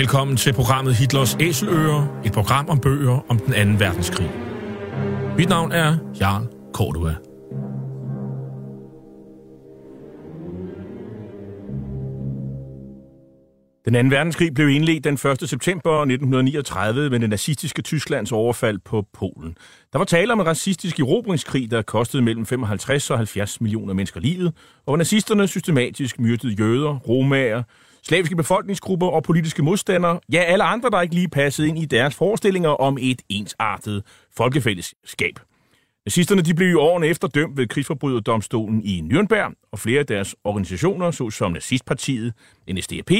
Velkommen til programmet Hitlers Æseløer, et program om bøger om den anden verdenskrig. Mit navn er Jarl Cordua. Den anden verdenskrig blev indledt den 1. september 1939 med det nazistiske Tysklands overfald på Polen. Der var tale om en racistisk erobringskrig, der kostede mellem 55 og 70 millioner mennesker livet, og hvor nazisterne systematisk myrdede jøder, romager, slaviske befolkningsgrupper og politiske modstandere, ja alle andre, der ikke lige passede ind i deres forestillinger om et ensartet folkefællesskab. Nazisterne de blev i årene efter dømt ved krigsforbryderdomstolen i Nürnberg, og flere af deres organisationer, såsom Nazistpartiet, NSDAP,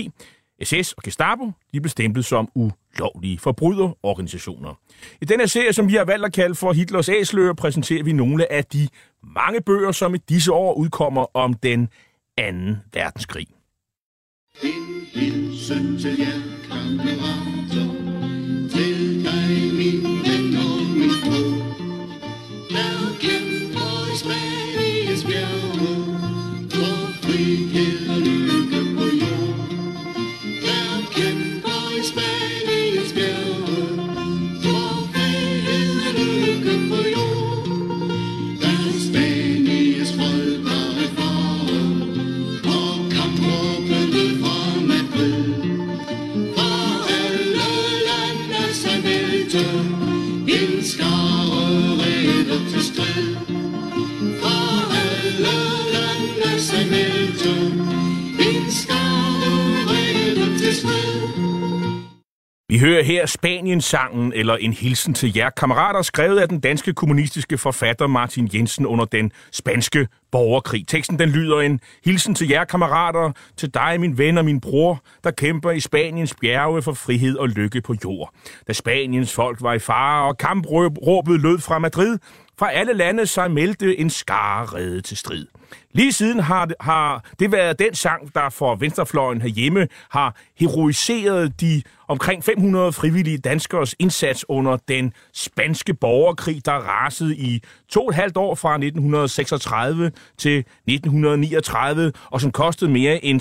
SS og Gestapo, de blev stemplet som ulovlige forbryderorganisationer. I denne serie, som vi har valgt at kalde for Hitlers Æsløer, præsenterer vi nogle af de mange bøger, som i disse år udkommer om den anden verdenskrig. En hilsen til jer, kammerater, til dig, min ven og min bror. Der kæmper i Spaniens bjerge, for frihed hører her Spaniensangen, eller en hilsen til jer kammerater, skrevet af den danske kommunistiske forfatter Martin Jensen under den spanske borgerkrig. Teksten den lyder en hilsen til jer kammerater, til dig, min ven og min bror, der kæmper i Spaniens bjerge for frihed og lykke på jord. Da Spaniens folk var i fare, og kampråbet lød fra Madrid, fra alle lande sig meldte en skarrede til strid. Lige siden har det, har det været den sang, der for venstrefløjen herhjemme har heroiseret de omkring 500 frivillige danskers indsats under den spanske borgerkrig, der rasede i to og et halvt år fra 1936 til 1939, og som kostede mere end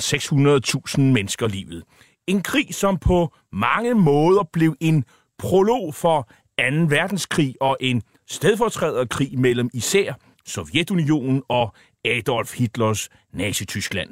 600.000 mennesker livet. En krig, som på mange måder blev en prolog for 2. verdenskrig og en stedfortræderkrig mellem især Sovjetunionen og Adolf Hitlers Nazi-Tyskland.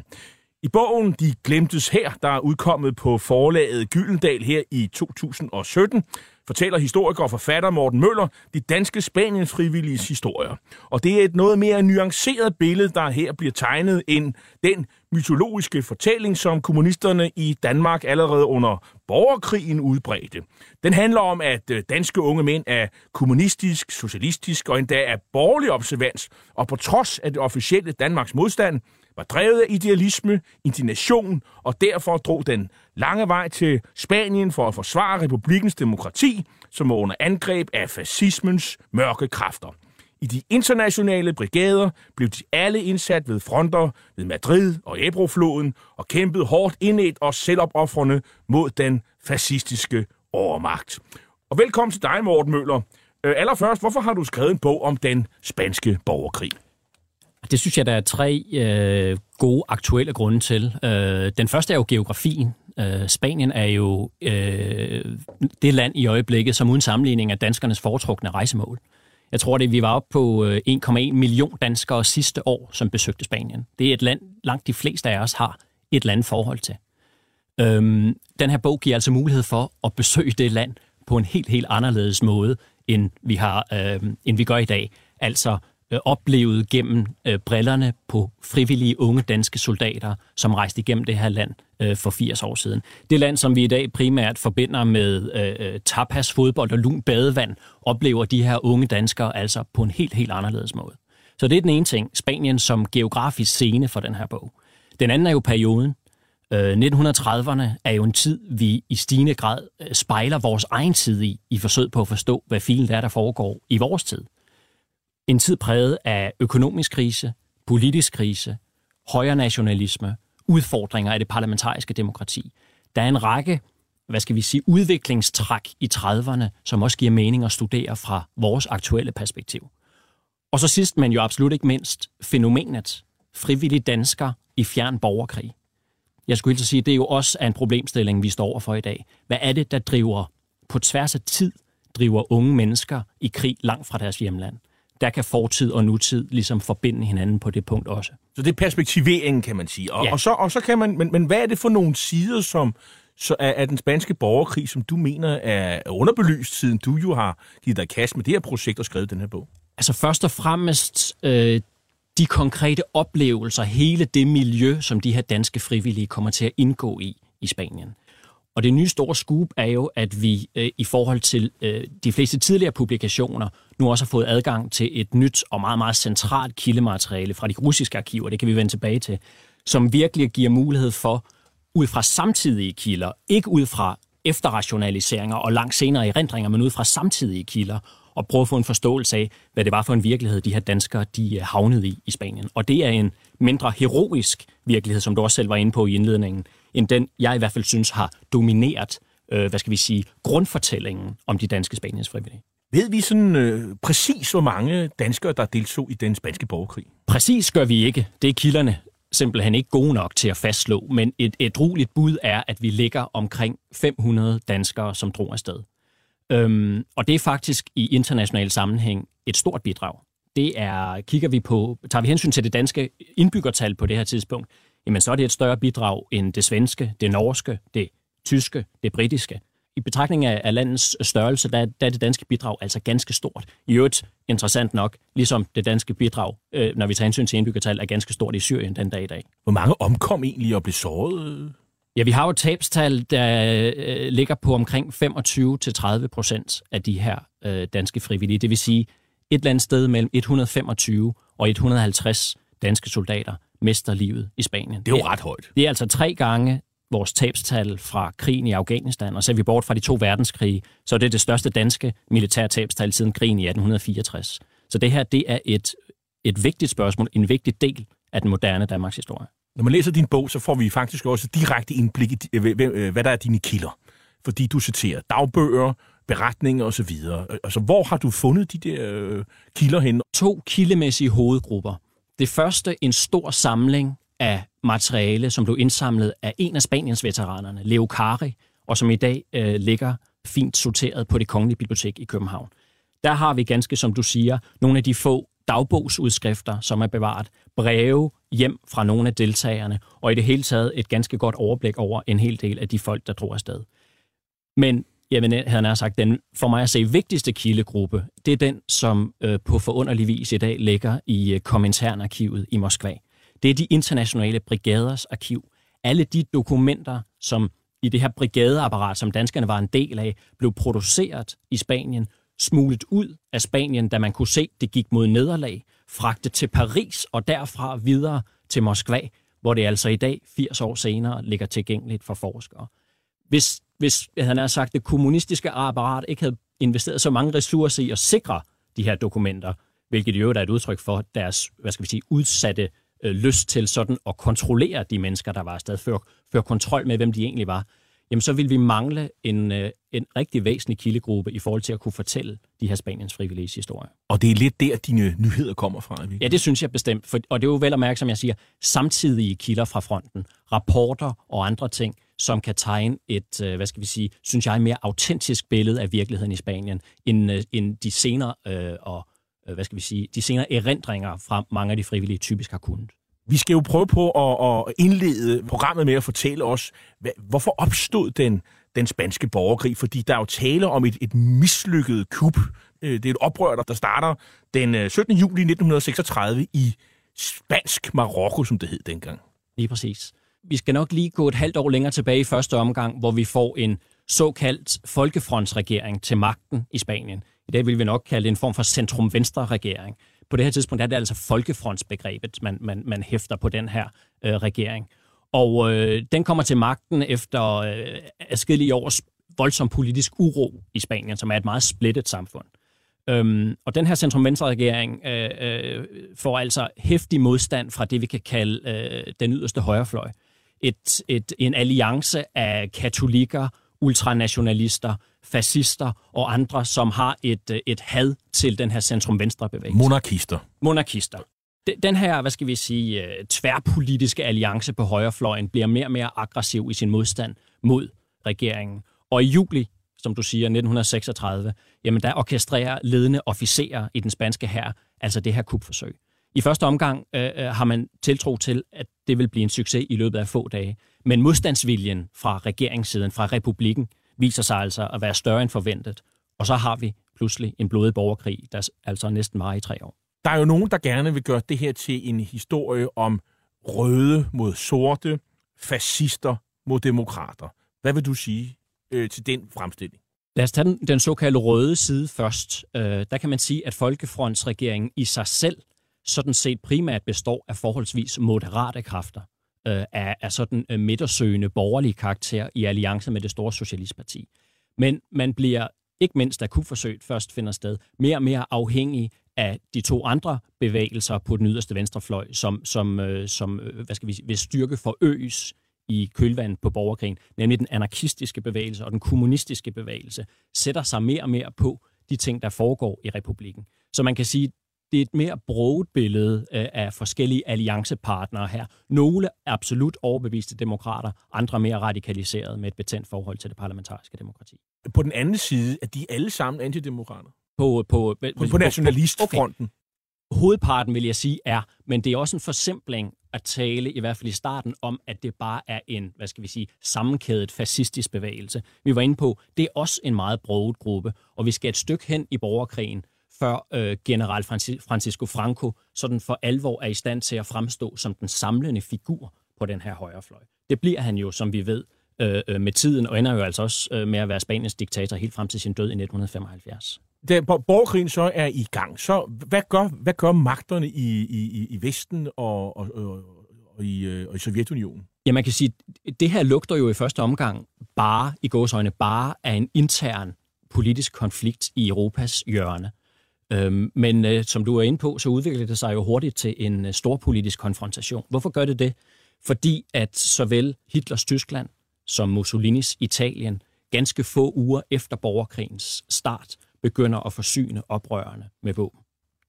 I bogen De Glemtes her, der er udkommet på forlaget Gyldendal her i 2017, fortæller historiker og forfatter Morten Møller de danske Spaniens frivilliges historier. Og det er et noget mere nuanceret billede, der her bliver tegnet end den mytologiske fortælling, som kommunisterne i Danmark allerede under borgerkrigen udbredte. Den handler om, at øh, danske unge mænd er kommunistisk, socialistisk og endda af borgerlig observans, og på trods af det officielle Danmarks modstand, var drevet af idealisme, indignation, og derfor drog den lange vej til Spanien for at forsvare republikens demokrati, som var under angreb af fascismens mørke kræfter. I de internationale brigader blev de alle indsat ved fronter ved Madrid og Ebrofloden og kæmpede hårdt indet og selvopoffrende mod den fascistiske overmagt. Og velkommen til dig, Morten Møller. Øh, allerførst, hvorfor har du skrevet en bog om den spanske borgerkrig? Det synes jeg, der er tre øh, gode aktuelle grunde til. Øh, den første er jo geografien. Øh, Spanien er jo øh, det land i øjeblikket, som uden sammenligning er danskernes foretrukne rejsemål. Jeg tror, det vi var oppe på øh, 1,1 million danskere sidste år, som besøgte Spanien. Det er et land, langt de fleste af os har et land forhold til. Øhm, den her bog giver altså mulighed for at besøge det land på en helt, helt anderledes måde, end vi, har, øhm, end vi gør i dag. Altså øh, oplevet gennem øh, brillerne på frivillige unge danske soldater, som rejste igennem det her land øh, for 80 år siden. Det land, som vi i dag primært forbinder med øh, øh, tapas, fodbold og lun badevand, oplever de her unge danskere altså på en helt, helt anderledes måde. Så det er den ene ting, Spanien som geografisk scene for den her bog. Den anden er jo perioden. Øh, 1930'erne er jo en tid, vi i stigende grad øh, spejler vores egen tid i, i forsøg på at forstå, hvad filen er, der foregår i vores tid. En tid præget af økonomisk krise, politisk krise, højere nationalisme, udfordringer af det parlamentariske demokrati. Der er en række, hvad skal vi sige, udviklingstræk i 30'erne, som også giver mening at studere fra vores aktuelle perspektiv. Og så sidst, men jo absolut ikke mindst, fænomenet frivillige dansker i fjern borgerkrig. Jeg skulle helt sige, det er jo også en problemstilling, vi står overfor i dag. Hvad er det, der driver på tværs af tid, driver unge mennesker i krig langt fra deres hjemland? Der kan fortid og nutid ligesom forbinde hinanden på det punkt også. Så det er perspektiveringen, kan man sige. Og, Ja. og, så, og så kan man, men, men hvad er det for nogle sider som, så af, af den spanske borgerkrig, som du mener er underbelyst, siden du jo har givet dig kast med det her projekt og skrevet den her bog? Altså først og fremmest øh, de konkrete oplevelser, hele det miljø, som de her danske frivillige kommer til at indgå i i Spanien. Og det nye store scoop er jo, at vi øh, i forhold til øh, de fleste tidligere publikationer nu også har fået adgang til et nyt og meget, meget centralt kildemateriale fra de russiske arkiver, det kan vi vende tilbage til, som virkelig giver mulighed for, ud fra samtidige kilder, ikke ud fra efterrationaliseringer og langt senere erindringer, men ud fra samtidige kilder, og prøve at få en forståelse af, hvad det var for en virkelighed, de her danskere de øh, havnede i i Spanien. Og det er en mindre heroisk virkelighed, som du også selv var inde på i indledningen, end den, jeg i hvert fald synes har domineret, øh, hvad skal vi sige, grundfortællingen om de danske Spaniens frivillige. Ved vi sådan øh, præcis, hvor mange danskere, der deltog i den spanske borgerkrig? Præcis gør vi ikke. Det er kilderne simpelthen ikke gode nok til at fastslå, men et ædrueligt bud er, at vi ligger omkring 500 danskere, som drog afsted. Øhm, og det er faktisk i international sammenhæng et stort bidrag. Det er, kigger vi på, tager vi hensyn til det danske indbyggertal på det her tidspunkt, jamen så er det et større bidrag end det svenske, det norske, det tyske, det britiske. I betragtning af, af landets størrelse, der, er- der er det danske bidrag altså ganske stort. I øvrigt interessant nok, ligesom det danske bidrag, øh, når vi tager hensyn til indbyggertal, er ganske stort i Syrien den dag i dag. Hvor mange omkom egentlig og blev såret? Ja, vi har jo et tabstal, der øh, ligger på omkring 25-30 procent af de her øh, danske frivillige. Det vil sige, et eller andet sted mellem 125 og 150 danske soldater mister livet i Spanien. Det er jo ret højt. Det er altså tre gange vores tabstal fra krigen i Afghanistan, og ser vi bort fra de to verdenskrige, så er det det største danske militære tabstal siden krigen i 1864. Så det her, det er et, et vigtigt spørgsmål, en vigtig del af den moderne Danmarks historie. Når man læser din bog, så får vi faktisk også direkte indblik i, øh, øh, hvad der er dine kilder. Fordi du citerer dagbøger, beretninger osv. Altså, hvor har du fundet de der øh, kilder hen? to kildemæssige hovedgrupper. Det første en stor samling af materiale, som blev indsamlet af en af Spaniens veteranerne, Leo Cari, og som i dag øh, ligger fint sorteret på det Kongelige Bibliotek i København. Der har vi ganske, som du siger, nogle af de få dagbogsudskrifter, som er bevaret, breve hjem fra nogle af deltagerne, og i det hele taget et ganske godt overblik over en hel del af de folk, der drog afsted. Men jamen, øh, han havde sagt, den for mig at se vigtigste kildegruppe, det er den, som øh, på forunderlig vis i dag ligger i øh, Kominternarkivet i Moskva. Det er de internationale brigaders arkiv. Alle de dokumenter, som i det her brigadeapparat, som danskerne var en del af, blev produceret i Spanien, smuglet ud af Spanien, da man kunne se, det gik mod nederlag, fragtet til Paris og derfra videre til Moskva, hvor det altså i dag, 80 år senere, ligger tilgængeligt for forskere hvis, hvis han havde sagt, det kommunistiske apparat ikke havde investeret så mange ressourcer i at sikre de her dokumenter, hvilket i øvrigt er et udtryk for deres, hvad skal vi sige, udsatte øh, lyst til sådan at kontrollere de mennesker, der var afsted, før, før kontrol med, hvem de egentlig var, jamen så ville vi mangle en, øh, en rigtig væsentlig kildegruppe i forhold til at kunne fortælle de her Spaniens frivillige historie. Og det er lidt der, dine nyheder kommer fra. Ikke? Ja, det synes jeg bestemt. For, og det er jo vel at mærke, som jeg siger, samtidige kilder fra fronten, rapporter og andre ting, som kan tegne et, øh, hvad skal vi sige, synes jeg, mere autentisk billede af virkeligheden i Spanien, end, øh, end de senere, øh, og, øh, hvad skal vi sige, de senere erindringer fra mange af de frivillige typisk har kunnet. Vi skal jo prøve på at, at indlede programmet med at fortælle os, hvad, hvorfor opstod den, den spanske borgerkrig? Fordi der er jo tale om et, et mislykket kup. Øh, det er et oprør, der- starter den øh, 17. juli 1936 i spansk Marokko, som det hed dengang. Lige præcis. Vi skal nok lige gå et halvt år længere tilbage i første omgang, hvor vi får en såkaldt folkefrontsregering til magten i Spanien. I dag vil vi nok kalde det en form for centrum-venstre-regering. På det her tidspunkt er det altså folkefrontsbegrebet, man, man, man hæfter på den her øh, regering. Og øh, den kommer til magten efter øh, adskillige års voldsom politisk uro i Spanien, som er et meget splittet samfund. Øhm, og den her centrum-venstre-regering øh, øh, får altså hæftig modstand fra det, vi kan kalde øh, den yderste højrefløj. Et, et, en alliance af katolikker, ultranationalister, fascister og andre, som har et, øh, et had til den her centrum-venstre-bevægelse. Monarkister. Monarkister. Den- Den her, hvad skal vi sige, øh, tværpolitiske alliance på højrefløjen bliver mere og mere aggressiv i sin modstand mod regeringen. Og i juli, som du siger, 1936, jamen der orkestrerer ledende officerer i den spanske hær, altså det her kupforsøg. I første omgang øh, øh, har man tiltro til, at det vil blive en succes i løbet af få dage. Men modstandsviljen fra regeringssiden, fra republikken, viser sig altså at være større end forventet. Og så har vi pludselig en blodig borgerkrig, der altså næsten var i tre år. Der er jo nogen, der gerne vil gøre det her til en historie om røde mod sorte, fascister mod demokrater. Hvad vil du sige øh, til den fremstilling? Lad os tage den, den såkaldte røde side først. Øh, der kan man sige, at Folkefrontsregeringen i sig selv sådan set primært består af forholdsvis moderate kræfter øh, af, af sådan øh, midtersøgende borgerlige karakter i alliance med det store socialistparti. Men man bliver, ikke mindst da kupforsøget først finder sted, mere og mere afhængig af de to andre bevægelser på den yderste venstrefløj, som, som, øh, som øh, hvad skal vi sige, vil styrke forøges i kølvandet på borgerkrigen, nemlig den anarkistiske bevægelse og den kommunistiske bevægelse, sætter sig mere og mere på de ting, der foregår i republikken. Så man kan sige, det er et mere broget billede øh, af forskellige alliancepartnere her. Nogle er absolut overbeviste demokrater, andre mere radikaliserede med et betændt forhold til det parlamentariske demokrati. På den anden side, er de alle sammen antidemokrater? På, på, På, på nationalistfronten? hovedparten, vil jeg sige, er, men det er også en forsimpling at tale, i hvert fald i starten, om, at det bare er en, hvad skal vi sige, sammenkædet fascistisk bevægelse. Vi var inde på, det er også en meget broget gruppe, og vi skal et stykke hen i borgerkrigen, før øh, general Franci- Francisco Franco sådan for alvor er i stand til at fremstå som den samlende figur på den her højrefløj. Det bliver han jo, som vi ved, øh, øh, med tiden, og ender jo altså også øh, med at være Spaniens diktator helt frem til sin død i 1975. Da bor- borgerkrigen så er i gang, så hvad gør, hvad gør magterne i, i, i Vesten og, og, og, og, i, øh, og i Sovjetunionen? Ja, man kan sige, det her lugter jo i første omgang bare, i gåsøjne, bare af en intern politisk konflikt i Europas hjørne. Øhm, men øh, som du er inde på, så udvikler det sig jo hurtigt til en øh, stor politisk konfrontation. Hvorfor gør det det? Fordi at såvel Hitlers Tyskland som Mussolinis Italien ganske få uger efter borgerkrigens start begynder at forsyne oprørerne med våben.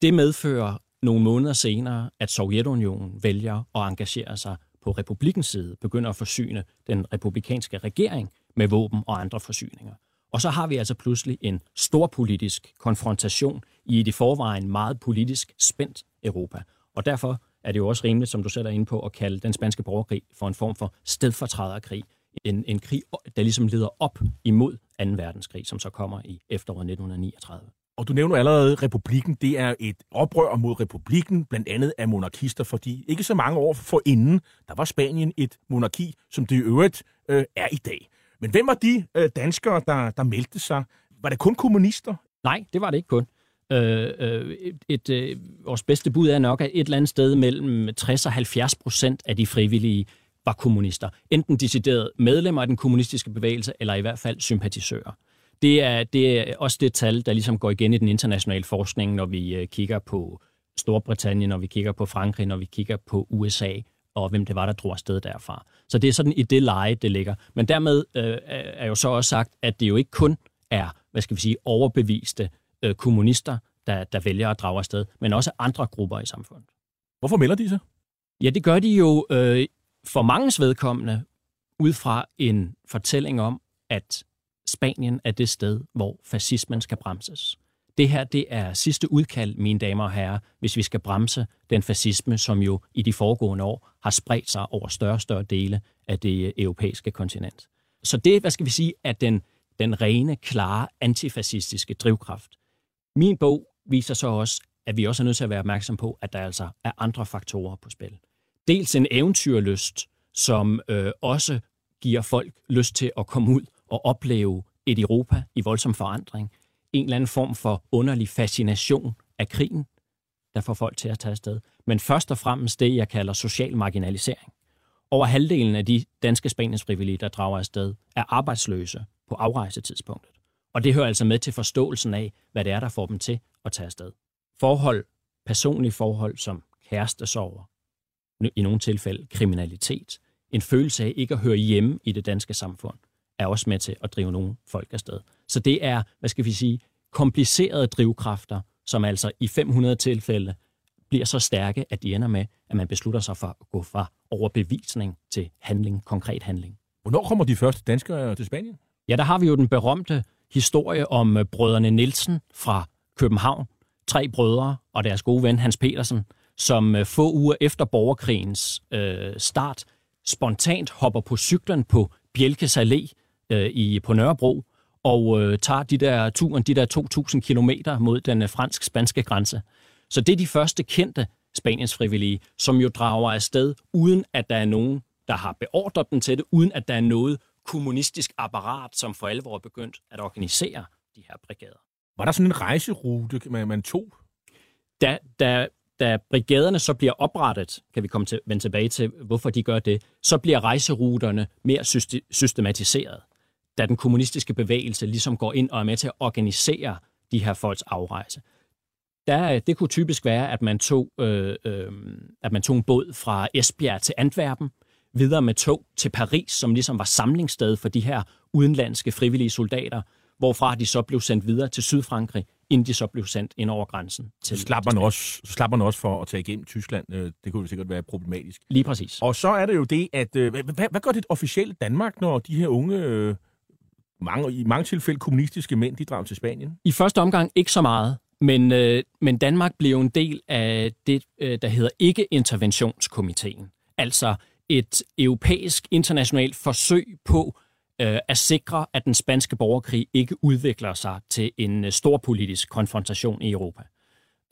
Det medfører nogle måneder senere, at Sovjetunionen vælger at engagere sig på republikens side, begynder at forsyne den republikanske regering med våben og andre forsyninger. Og så har vi altså pludselig en stor politisk konfrontation i et i forvejen meget politisk spændt Europa. Og derfor er det jo også rimeligt, som du sætter ind på, at kalde den spanske borgerkrig for en form for stedfortræderkrig. En, en krig, der ligesom leder op imod 2. verdenskrig, som så kommer i efteråret 1939. Og du nævner allerede republikken. Det er et oprør mod republikken, blandt andet af monarkister, fordi ikke så mange år forinden, der var Spanien et monarki, som det i øvrigt øh, er i dag. Men hvem var de øh, danskere, der, der meldte sig? Var det kun kommunister? Nej, det var det ikke kun. Øh, øh, et, øh, vores bedste bud er nok, at et eller andet sted mellem 60 og 70 procent af de frivillige var kommunister. Enten deciderede medlemmer af den kommunistiske bevægelse, eller i hvert fald sympatisører. Det er, det er også det tal, der ligesom går igen i den internationale forskning, når vi øh, kigger på Storbritannien, når vi kigger på Frankrig, når vi kigger på USA, og hvem det var, der drog afsted derfra. Så det er sådan i det leje, det ligger. Men dermed øh, er jo så også sagt, at det jo ikke kun er, hvad skal vi sige, overbeviste øh, kommunister, der, der vælger at drage afsted, men også andre grupper i samfundet. Hvorfor melder de sig? Ja, det gør de jo øh, for mangens vedkommende ud fra en fortælling om, at Spanien er det sted, hvor fascismen skal bremses. Det her, det er sidste udkald, mine damer og herrer, hvis vi skal bremse den fascisme, som jo i de foregående år har spredt sig over større og større dele af det øh, europæiske kontinent. Så det, hvad skal vi sige, er den, den rene, klare, antifascistiske drivkraft. Min bog viser så også, at vi også er nødt til at være opmærksom på, at der altså er andre faktorer på spil. Dels en eventyrlyst, som øh, også giver folk lyst til at komme ud og opleve et Europa i voldsom forandring. En eller anden form for underlig fascination af krigen, der får folk til at tage afsted. Men først og fremmest det, jeg kalder social marginalisering. Over halvdelen af de danske Spaniensfrivillige, der drager afsted, er arbejdsløse på afrejsetidspunktet. Og det hører altså med til forståelsen af, hvad det er, der får dem til at tage afsted. Forhold, personlige forhold som kærestesover, i nogle tilfælde kriminalitet, en følelse af ikke at høre hjemme i det danske samfund, er også med til at drive nogle folk afsted. Så det er, hvad skal vi sige, komplicerede drivkræfter, som altså i 500 tilfælde bliver så stærke, at de ender med, at man beslutter sig for at gå fra overbevisning til handling, konkret handling. Hvornår kommer de første danskere til Spanien? Ja, der har vi jo den berømte historie om øh, brødrene Nielsen fra København. Tre brødre og deres gode ven Hans Petersen, som øh, få uger efter borgerkrigens øh, start spontant hopper på cyklen på Bjelkes Allé øh, i, på Nørrebro og øh, tager de der turen, de der 2.000 kilometer mod den øh, fransk-spanske grænse. Så det er de første kendte Spaniens frivillige, som jo drager afsted, uden at der er nogen, der har beordret dem til det, uden at der er noget kommunistisk apparat, som for alvor er begyndt at organisere de her brigader. Var der sådan en rejserute, man, man tog? Da, da, da brigaderne så bliver oprettet, kan vi komme til, vende tilbage til, hvorfor de gør det, så bliver rejseruterne mere systematiseret. Da den kommunistiske bevægelse ligesom går ind og er med til at organisere de her folks afrejse. Der, det kunne typisk være, at man, tog, øh, øh, at man tog en båd fra Esbjerg til Antwerpen, videre med tog til Paris, som ligesom var samlingssted for de her udenlandske frivillige soldater, hvorfra de så blev sendt videre til Sydfrankrig, inden de så blev sendt ind over grænsen. Til, så, slapper man også, så man også for at tage igennem Tyskland. Øh, det kunne jo sikkert være problematisk. Lige præcis. Og så er det jo det, at øh, hvad, hvad gør det officielt Danmark, når de her unge, øh, mange, i mange tilfælde kommunistiske mænd, de drager til Spanien? I første omgang ikke så meget. Men, øh, men Danmark blev en del af det, øh, der hedder ikke-interventionskomiteen. Altså et europæisk internationalt forsøg på øh, at sikre, at den spanske borgerkrig ikke udvikler sig til en øh, stor politisk konfrontation i Europa.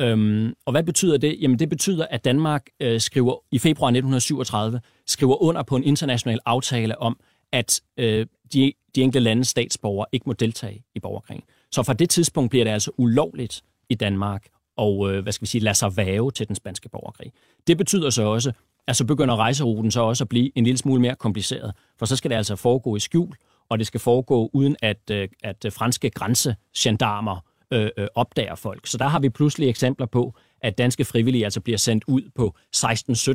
Øhm, og hvad betyder det? Jamen det betyder, at Danmark øh, skriver i februar 1937 skriver under på en international aftale om, at øh, de, de enkelte landes statsborgere ikke må deltage i borgerkrigen. Så fra det tidspunkt bliver det altså ulovligt i Danmark og, øh, hvad skal vi sige, lade sig væve til den spanske borgerkrig. Det betyder så også, at så begynder rejseruten så også at blive en lille smule mere kompliceret, for så skal det altså foregå i skjul, og det skal foregå uden at, øh, at franske grænsegendarmer øh, øh, opdager folk. Så der har vi pludselig eksempler på, at danske frivillige altså bliver sendt ud på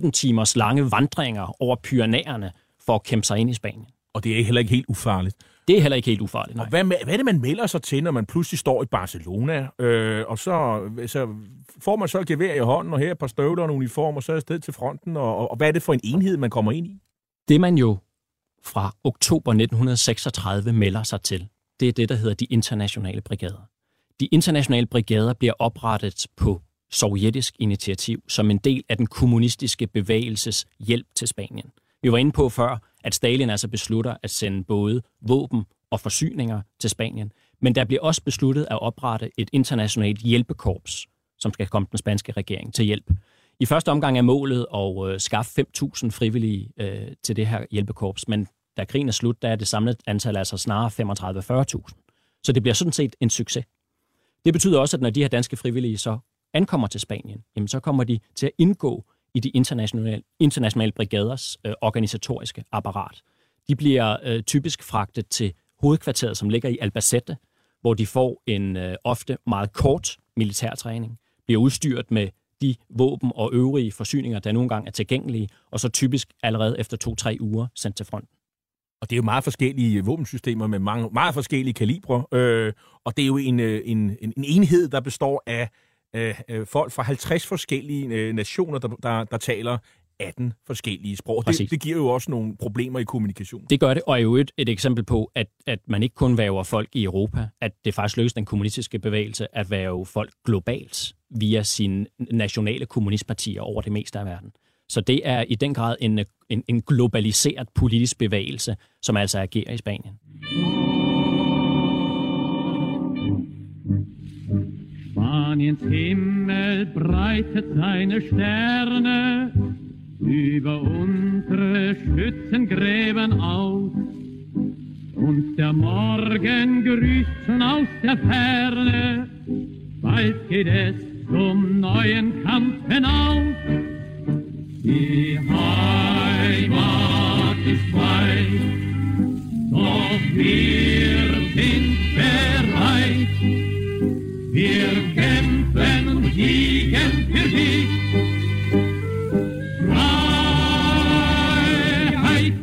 16-17 timers lange vandringer over Pyrenæerne for at kæmpe sig ind i Spanien. Og det er heller ikke helt ufarligt. Det er heller ikke helt ufarligt, nej. Og hvad, hvad er det, man melder sig til, når man pludselig står i Barcelona, øh, og så, så får man så et gevær i hånden, og her et par støvler og en uniform, og så er sted til fronten, og, og, og hvad er det for en enhed, man kommer ind i? Det man jo fra oktober 1936 melder sig til, det er det, der hedder de internationale brigader. De internationale brigader bliver oprettet på sovjetisk initiativ som en del af den kommunistiske bevægelses hjælp til Spanien. Vi var inde på før, at Stalin altså beslutter at sende både våben og forsyninger til Spanien. Men der bliver også besluttet at oprette et internationalt hjælpekorps, som skal komme den spanske regering til hjælp. I første omgang er målet at øh, skaffe 5.000 frivillige øh, til det her hjælpekorps, men da krigen er slut, der er det samlede antal altså snarere 35-40.000. Så det bliver sådan set en succes. Det betyder også, at når de her danske frivillige så ankommer til Spanien, jamen så kommer de til at indgå i de internationale, internationale brigaders øh, organisatoriske apparat. De bliver øh, typisk fragtet til hovedkvarteret, som ligger i Albacete, hvor de får en øh, ofte meget kort militærtræning, bliver udstyret med de våben og øvrige forsyninger, der nogle gange er tilgængelige, og så typisk allerede efter to-tre uger sendt til fronten. Og det er jo meget forskellige våbensystemer med mange, meget forskellige kalibre, øh, og det er jo en, øh, en, en enhed, der består af øh, øh, folk fra 50 forskellige øh, nationer, der, der, der taler 18 forskellige sprog. Det, det giver jo også nogle problemer i kommunikation. Det gør det, og er jo et, et eksempel på, at, at man ikke kun væver folk i Europa, at det faktisk lykkes den kommunistiske bevægelse at væve folk globalt via sine nationale kommunistpartier over det meste af verden. Så det er i den grad en, en, en globaliseret politisk bevægelse, som altså agerer i Spanien. Spaniens Himmel breitet seine Sterne über unsere Schützengräben aus. Und der Morgen grüßt schon aus der Ferne, bald geht es zum neuen Kampf hinaus. Die Heimat weit. Doch wir sind bereit. Wir kämpfen und siegen für dich. Freiheit.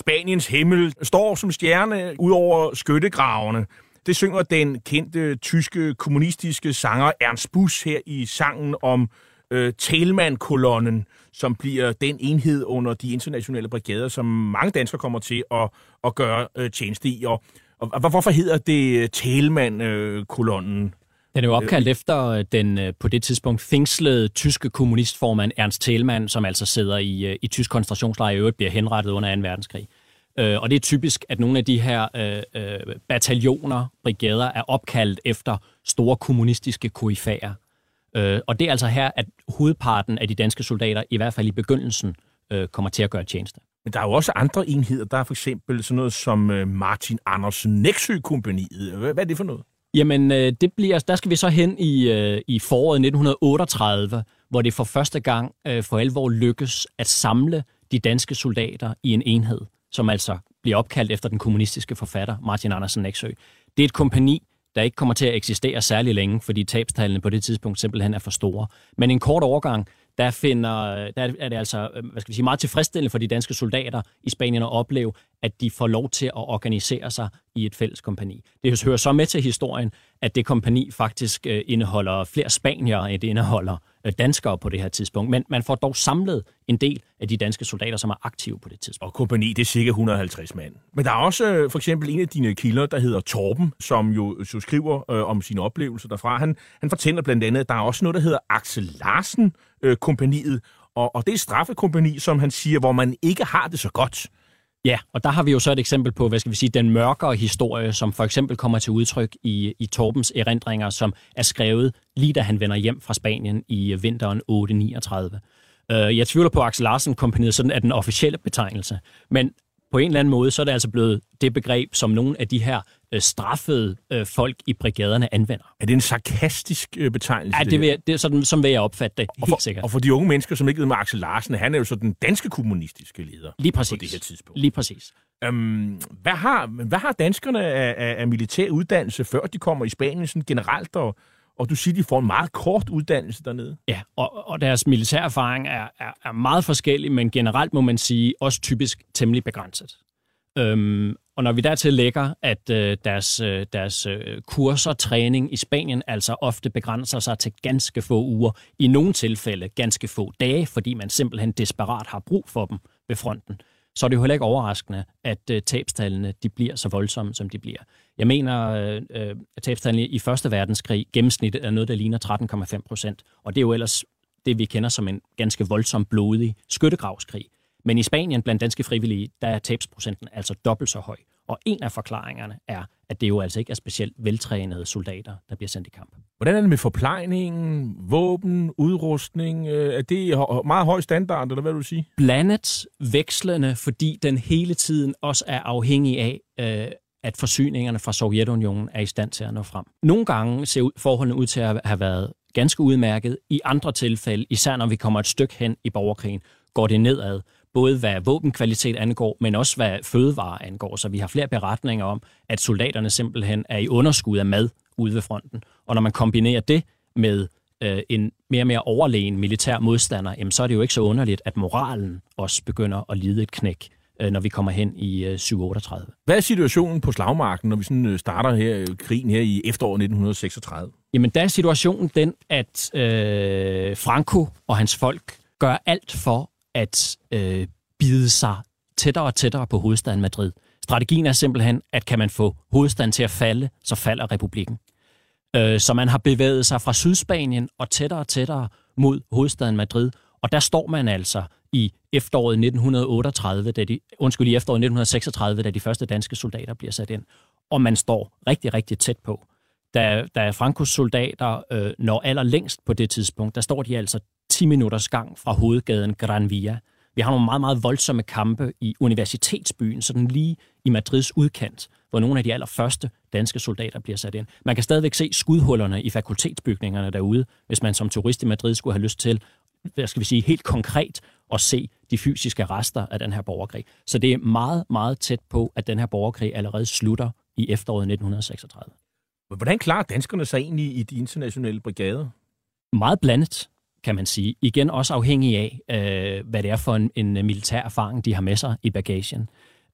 Spaniens himmel står som stjerne ud over skyttegravene. Det synger den kendte tyske kommunistiske sanger Ernst Busch her i sangen om øh, Telman-kolonnen, som bliver den enhed under de internationale brigader, som mange danskere kommer til at, at gøre øh, tjeneste i. Og, og, hvorfor hedder det Telman-kolonnen? Den er jo opkaldt efter øh, den øh, på det tidspunkt fængslede tyske kommunistformand Ernst Thälmann, som altså sidder i, øh, i tysk koncentrationslejr og i øvrigt bliver henrettet under 2. verdenskrig. Øh, og det er typisk, at nogle af de her øh, øh, bataljoner, brigader, er opkaldt efter store kommunistiske koryfærer. Øh, og det er altså her, at hovedparten af de danske soldater, i hvert fald i begyndelsen, øh, kommer til at gøre tjeneste. Men der er jo også andre enheder. Der er for eksempel sådan noget som øh, Martin Andersen Nexø-kompaniet. Hvad, er det for noget? Jamen, øh, det bliver, der skal vi så hen i, øh, i foråret 1938, hvor det for første gang for alvor lykkes at samle de danske soldater i en enhed, som altså bliver opkaldt efter den kommunistiske forfatter Martin Andersen Nexø. Det er et kompani, der ikke kommer til at eksistere særlig længe, fordi tabstallene på det tidspunkt simpelthen er for store. Men en kort overgang, der, finder, der er det altså øh, hvad skal vi sige, meget tilfredsstillende for de danske soldater i Spanien at opleve, at de får lov til at organisere sig i et fælles kompani. Det hører så med til historien, at det kompani faktisk øh, indeholder flere spanier, end det indeholder øh, danskere på det her tidspunkt. Men man får dog samlet en del af de danske soldater, som er aktive på det tidspunkt. Og kompani, det er cirka 150 mand. Men der er også øh, for eksempel en af dine kilder, der hedder Torben, som jo, så skriver øh, om sine oplevelser derfra. Han, han fortæller blandt andet, at der er også noget, der hedder Axel Larsen øh, kompaniet, og, og det er straffekompani, som han siger, hvor man ikke har det så godt. Ja, og der har vi jo så et eksempel på, hvad skal vi sige, den mørkere historie, som for eksempel kommer til udtryk i, i Torbens erindringer, som er skrevet lige da han vender hjem fra Spanien i øh, vinteren 839. Øh, jeg tvivler på, at Axel Larsen kompaniet sådan er den officielle betegnelse, men på en eller anden måde, så er det altså blevet det begreb, som nogle af de her øh, straffede øh, folk i brigaderne anvender. Er det en sarkastisk øh, betegnelse? Ja, det, vil jeg, det er sådan, som vil jeg opfatte det, og helt for, sikkert. Og for de unge mennesker, som ikke ved med Axel Larsen, han er jo så den danske kommunistiske leder Lige præcis. på det her tidspunkt. Lige præcis. Øhm, hvad, har, hvad har danskerne af, af, af militær uddannelse, før de kommer i Spanien sådan generelt, og, og du siger, de får en meget kort uddannelse dernede? Ja, og, og deres militære erfaring er, er, er meget forskellig, men generelt må man sige også typisk temmelig begrænset. Øhm, og når vi dertil lægger, at øh, deres, øh, deres øh, kurser og træning i Spanien altså ofte begrænser sig til ganske få uger, i nogle tilfælde ganske få dage, fordi man simpelthen desperat har brug for dem ved fronten, så er det jo heller ikke overraskende, at øh, tabstallene de bliver så voldsomme, som de bliver. Jeg mener, øh, øh at tabstallene i Første Verdenskrig gennemsnittet er noget, der ligner 13,5 procent, og det er jo ellers det, vi kender som en ganske voldsom blodig skyttegravskrig. Men i Spanien blandt danske frivillige, der er tabsprocenten altså dobbelt så høj. Og en af forklaringerne er, at det jo altså ikke er specielt veltrænede soldater, der bliver sendt i kamp. Hvordan er det med forplejning, våben, udrustning? Øh, Er det meget høj standard, eller hvad vil du sige? Blandet vekslende, fordi den hele tiden også er afhængig af, øh, at forsyningerne fra Sovjetunionen er i stand til at nå frem. Nogle gange ser ud- forholdene ud til at have været ganske udmærket. I andre tilfælde, især når vi kommer et stykke hen i borgerkrigen, går det nedad. Både hvad våbenkvalitet angår, men også hvad fødevare angår. Så vi har flere beretninger om, at soldaterne simpelthen er i underskud af mad ude ved fronten. Og når man kombinerer det med øh, en mere og mere overlegen militær modstander, jamen, så er det jo ikke så underligt, at moralen også begynder at lide et knæk, øh, når vi kommer hen i øh, 738. Hvad er situationen på slagmarken, når vi sådan øh, starter her, øh, krigen her i efteråret 1936? Jamen, der er situationen den, at øh, Franco og hans folk gør alt for at øh, bide sig tættere og tættere på hovedstaden Madrid. Strategien er simpelthen, at kan man få hovedstaden til at falde, så falder republikken. Øh, så man har bevæget sig fra Sydspanien og tættere og tættere mod hovedstaden Madrid. Og der står man altså i efteråret 1938, da de, undskyld, i efteråret 1936, da de første danske soldater bliver sat ind. Og man står rigtig, rigtig tæt på. Da, da Frankos soldater øh, når allerlængst på det tidspunkt, der står de altså 10 minutters gang fra hovedgaden Gran Via. Vi har nogle meget, meget voldsomme kampe i universitetsbyen, sådan lige i Madrids udkant, hvor nogle af de allerførste danske soldater bliver sat ind. Man kan stadigvæk se skudhullerne i fakultetsbygningerne derude, hvis man som turist i Madrid skulle have lyst til, hvad skal vi sige, helt konkret at se de fysiske rester af den her borgerkrig. Så det er meget, meget tæt på, at den her borgerkrig allerede slutter i efteråret 1936. Hvordan klarer danskerne sig egentlig i de internationale brigader? Meget blandet, kan man sige. Igen også afhængig af, øh, hvad det er for en, en militær erfaring, de har med sig i bagagen.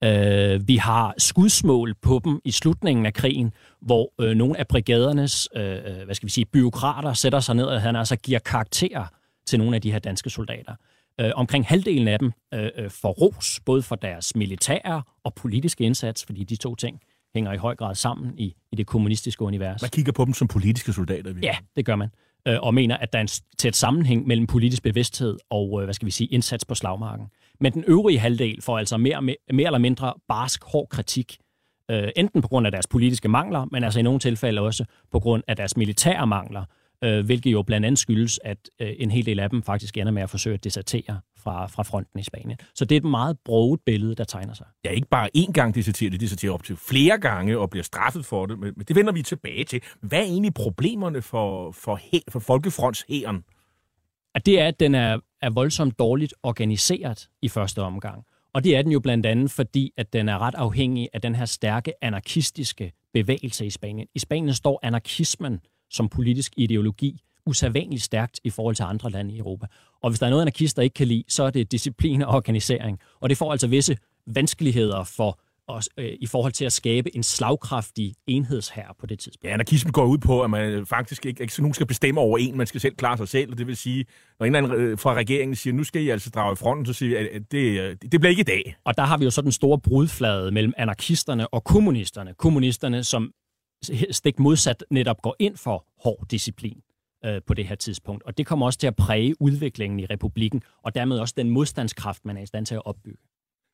Øh, vi har skudsmål på dem i slutningen af krigen, hvor øh, nogle af brigadernes øh, hvad skal vi sige, byråkrater sætter sig ned og han altså giver karakterer til nogle af de her danske soldater. Øh, omkring halvdelen af dem øh, øh, får ros, både for deres militære og politiske indsats, fordi de to ting hænger i høj grad sammen i, i det kommunistiske univers. Man kigger på dem som politiske soldater. virkelig. Ja, det gør man. Øh, og mener, at der er en tæt sammenhæng mellem politisk bevidsthed og, øh, hvad skal vi sige, indsats på slagmarken. Men den øvrige halvdel får altså mere, mere eller mindre barsk, hård kritik. Øh, enten på grund af deres politiske mangler, men altså i nogle tilfælde også på grund af deres militære mangler, øh, hvilket jo blandt andet skyldes, at øh, en hel del af dem faktisk ender med at forsøge at desertere fra, fra fronten i Spanien. Så det er et meget broget billede, der tegner sig. Ja, ikke bare én gang deserterer, de deserterer op til flere gange og bliver straffet for det, men det vender vi tilbage til. Hvad er egentlig problemerne for, for, he, for Folkefrontshæren? at det er, at den er, er voldsomt dårligt organiseret i første omgang. Og det er den jo blandt andet, fordi at den er ret afhængig af den her stærke anarkistiske bevægelse i Spanien. I Spanien står anarkismen som politisk ideologi usædvanligt stærkt i forhold til andre lande i Europa. Og hvis der er noget, anarkister ikke kan lide, så er det disciplin og organisering. Og det får altså visse vanskeligheder for os, øh, i forhold til at skabe en slagkraftig enhedshær på det tidspunkt. Ja, anarkismen går ud på, at man faktisk ikke, ikke nogen skal bestemme over en, man skal selv klare sig selv. Og det vil sige, når en eller anden øh, fra regeringen siger, nu skal I altså drage i fronten, så siger vi, at det, øh, det bliver ikke i dag. Og der har vi jo sådan en stor brudflade mellem anarkisterne og kommunisterne. Kommunisterne, som stik modsat netop går ind for hård disciplin øh, på det her tidspunkt. Og det kommer også til at præge udviklingen i republikken, og dermed også den modstandskraft, man er i stand til at opbygge.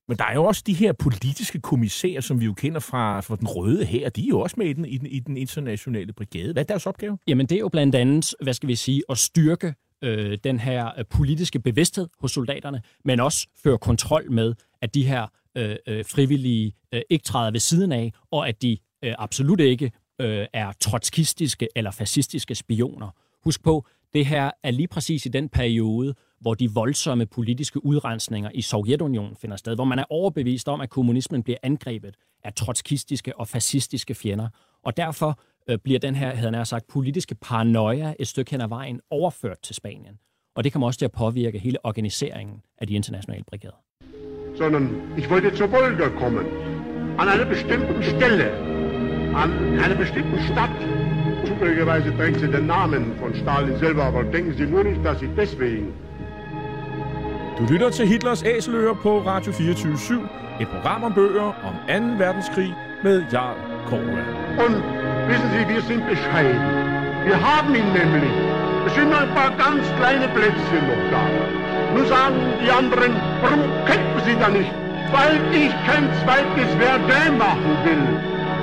Men der er jo også de her politiske kommissærer, som vi jo kender fra, fra den røde her. De er jo også med i den, i den, i den internationale brigade. Hvad er deres opgave? Jamen det er jo blandt andet, hvad skal vi sige, at styrke øh, den her øh, politiske bevidsthed hos soldaterne, men også føre kontrol med, at de her øh, øh, frivillige øh, ikke træder ved siden af, og at de øh, absolut ikke øh, er trotskistiske eller fascistiske spioner. Husk på, det her er lige præcis i den periode, hvor de voldsomme politiske udrensninger i Sovjetunionen finder sted, hvor man er overbevist om, at kommunismen bliver angrebet af trotskistiske og fascistiske fjender. Og derfor øh, bliver den her, havde jeg sagt, politiske paranoia et stykke hen ad vejen overført til Spanien. Og det kommer også til at påvirke hele organiseringen af de internationale brigader. sondern ich wollte zur Wolga kommen. An einer bestimmten Stelle, an einer bestimmten Stadt. Zufälligerweise trägt sie den Namen von Stalin selber, aber denken Sie nur nicht, dass ich deswegen. Du lytter til Hitlers Æseløer på Radio 24 Et program om bøger om 2. verdenskrig med Jarl Kåre. Und wissen Sie, wir sind bescheiden. Wir haben ihn nämlich. Es sind nur ein paar ganz kleine Plätzchen noch da. Nun sagen die anderen, warum kämpfen Sie da nicht? Weil ich kein zweites Verdun machen will,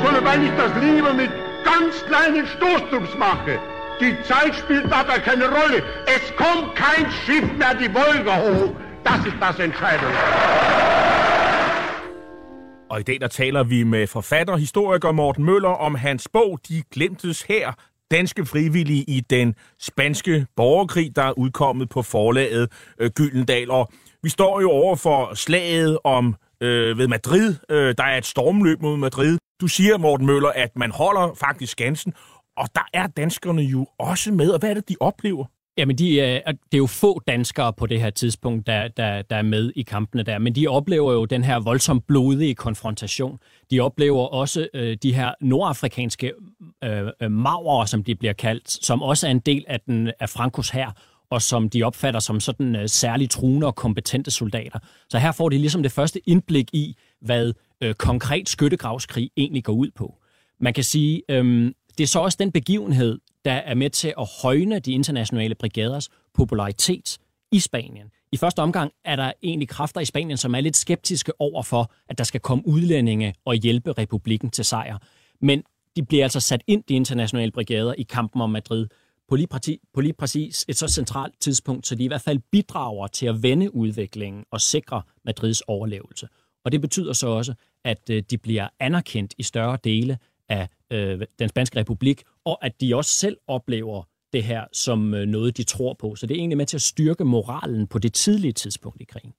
sondern weil ich das lieber mit ganz kleinen Stoßtrupps mache. Die Zeit spielt dabei keine Rolle. Es kommt kein Schiff mehr die Wolga hoch. Das ist das Entscheidende. Og i dag der taler vi med forfatter og historiker Morten Møller om hans bog De Glemtes her, danske frivillige i den spanske borgerkrig, der er udkommet på forlaget øh, Gyldendal. Og vi står jo over for slaget om øh, ved Madrid. Øh, der er et stormløb mod Madrid. Du siger, Morten Møller, at man holder faktisk Skansen, og der er danskerne jo også med. Og hvad er det, de oplever? Jamen, de er, det er jo få danskere på det her tidspunkt, der, der, der er med i kampene der, men de oplever jo den her voldsomt blodige konfrontation. De oplever også øh, de her nordafrikanske øh, øh maurer, som de bliver kaldt, som også er en del af, den, af Frankos her, og som de opfatter som sådan øh, særligt truende og kompetente soldater. Så her får de ligesom det første indblik i, hvad øh, konkret skyttegravskrig egentlig går ud på. Man kan sige, øh, det er så også den begivenhed, der er med til at højne de internationale brigaders popularitet i Spanien. I første omgang er der egentlig kræfter i Spanien, som er lidt skeptiske over for, at der skal komme udlændinge og hjælpe republikken til sejr. Men de bliver altså sat ind, de internationale brigader, i kampen om Madrid på lige, præcis, på lige præcis et så centralt tidspunkt, så de i hvert fald bidrager til at vende udviklingen og sikre Madrids overlevelse. Og det betyder så også, at øh, de bliver anerkendt i større dele af øh, den spanske republik, og at de også selv oplever det her som øh, noget, de tror på. Så det er egentlig med til at styrke moralen på det tidlige tidspunkt i krigen.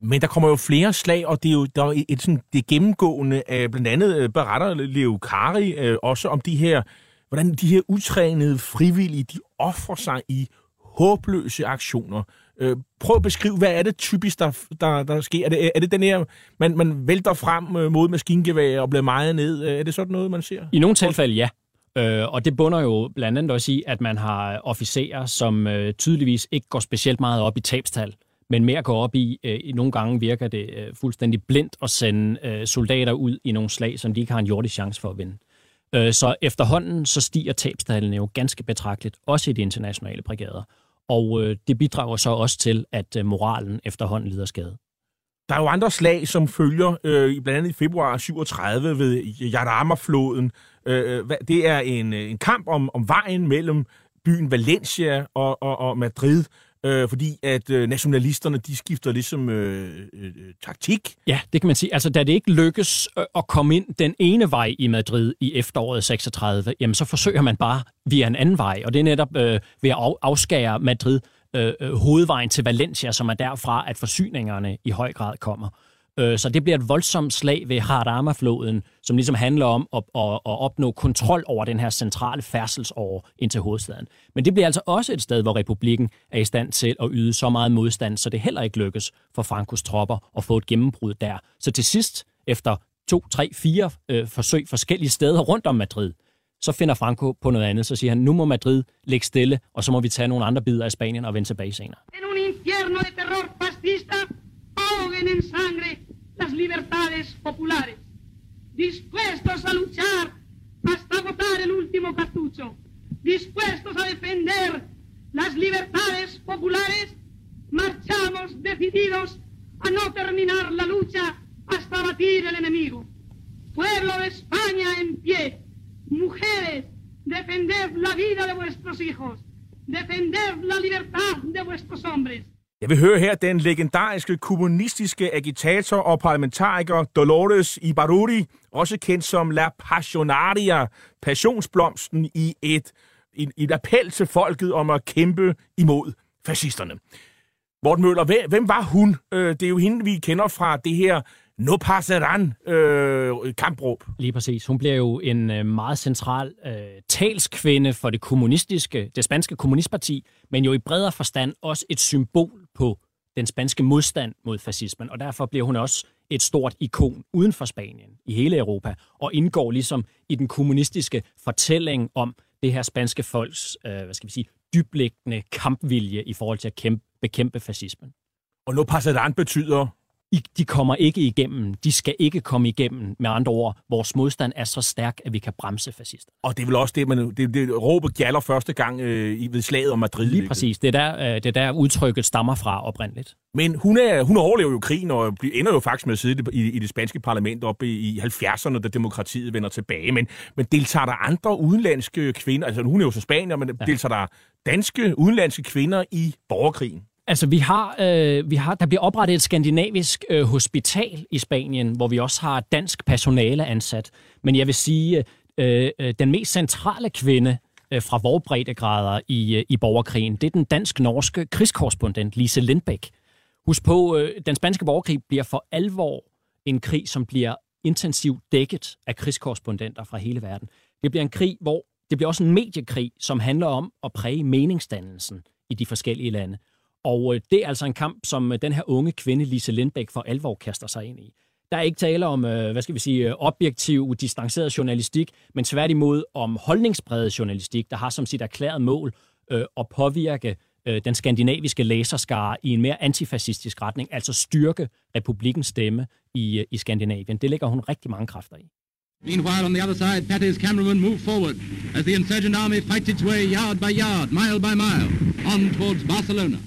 Men der kommer jo flere slag, og det er jo der er et sådan, det gennemgående af blandt andet øh, beretter Leo Kari øh, også om de her, hvordan de her utrænede frivillige, de offrer sig i håbløse aktioner. Øh, prøv at beskrive, hvad er det typisk, der, der, der sker? Er det, er det den her, man, man vælter frem øh, mod maskingevær og bliver meget ned? Øh, er det sådan noget, man ser? I nogle tilfælde, ja. Øh, og det bunder jo blandt andet også i, at man har officerer, som øh, tydeligvis ikke går specielt meget op i tabstal, men mere går op i, øh, i nogle gange virker det øh, fuldstændig blindt at sende øh, soldater ud i nogle slag, som de ikke har en jordisk chance for at vinde. Øh, så efterhånden så stiger tabstallene jo ganske betragteligt, også i de internationale brigader. Og øh, det bidrager så også til, at øh, moralen efterhånden lider skade. Der er jo andre slag, som følger, øh, blandt andet i februar 37 ved Jarama-floden. Øh, øh det er en, øh, en kamp om, om vejen mellem byen Valencia og, og, og Madrid, øh, fordi at øh, nationalisterne, de skifter ligesom øh, øh, øh, taktik. Ja, det kan man sige. Altså, da det ikke lykkes øh, at komme ind den ene vej i Madrid i efteråret 36, jamen så forsøger man bare via en anden vej, og det er netop øh, ved at af- afskære Madrid øh, øh, hovedvejen til Valencia, som er derfra, at forsyningerne i høj grad kommer. Øh, Så det bliver et voldsomt slag ved Jarama-floden, som ligesom handler om at, at, at opnå kontrol over den her centrale færdselsåre ind til hovedstaden. Men det bliver altså også et sted, hvor republikken er i stand til at yde så meget modstand, så det heller ikke lykkes for Frankos tropper at få et gennembrud der. Så til sidst, efter to, tre, fire øh, forsøg forskellige steder rundt om Madrid, så finder Franco på noget andet. Så siger han, nu må Madrid ligge stille, og så må vi tage nogle andre bidder af Spanien og vende tilbage senere. en un infierno de terror fascista ahoguen en sangre las libertades populares, dispuestos a luchar hasta agotar el último cartucho, dispuestos a defender las libertades populares, marchamos decididos a no terminar la lucha hasta abatir el enemigo. Pueblo de España en pie, mujeres, defended la vida de vuestros hijos, defended la libertad de vuestros hombres. Jeg vil høre her den legendariske kommunistiske agitator og parlamentariker Dolores Ibaruri, også kendt som La Passionaria, passionsblomsten i et, et, et appel til folket om at kæmpe imod fascisterne. Morten Møller, hvem, var hun? Øh, det er jo hende, vi kender fra det her No Passeran øh, kampråb. Lige præcis. Hun bliver jo en øh, meget central øh, talskvinde for det kommunistiske, det spanske kommunistparti, men jo i bredere forstand også et symbol på den spanske modstand mod fascismen, og derfor bliver hun også et stort ikon uden for Spanien, i hele Europa, og indgår ligesom i den kommunistiske fortælling om det her spanske folks, øh, hvad skal vi sige, dybliggende kampvilje i forhold til at kæmpe, bekæmpe fascismen. Og No Passeran betyder i, de kommer ikke igennem. De skal ikke komme igennem. Med andre ord, vores modstand er så stærk, at vi kan bremse fascister. Og det er vel også det, man, det, det råbet gjalder første gang øh, i- ved slaget om Madrid. Lige præcis. Det er der, øh, det er der udtrykket stammer fra oprindeligt. Men hun, er, hun overlever jo krigen og ender jo faktisk med at sidde i, i det spanske parlament op i, i 70'erne, da demokratiet vender tilbage. Men, men deltager der andre udenlandske kvinder, altså hun er jo så spanier, men ja. deltager der danske udenlandske kvinder i borgerkrigen? Altså, vi har, øh, vi har, der bliver oprettet et skandinavisk øh, hospital i Spanien, hvor vi også har dansk personale ansat. Men jeg vil sige, øh, øh, den mest centrale kvinde øh, fra vores breddegrader i, øh, i borgerkrigen, det er den dansk-norske krigskorrespondent Lise Lindbæk. Husk på, øh, den spanske borgerkrig bliver for alvor en krig, som bliver intensivt dækket af krigskorrespondenter fra hele verden. Det bliver en krig, hvor det bliver også en mediekrig, som handler om at præge meningsdannelsen i de forskellige lande. Og øh, det er altså en kamp, som øh, den her unge kvinde, Lise Lindbæk, for alvor kaster sig ind i. Der er ikke tale om, øh, hvad skal vi sige, objektiv, distanceret journalistik, men tværtimod om holdningsbredet journalistik, der har som sit erklæret mål øh, at påvirke øh, den skandinaviske læserskare i en mere antifascistisk retning, altså styrke republikens stemme i, i Skandinavien. Det lægger hun rigtig mange kræfter i. Meanwhile, on the other side, Patty's cameramen move forward as the insurgent army fights its way yard by yard, mile by mile, on towards Barcelona.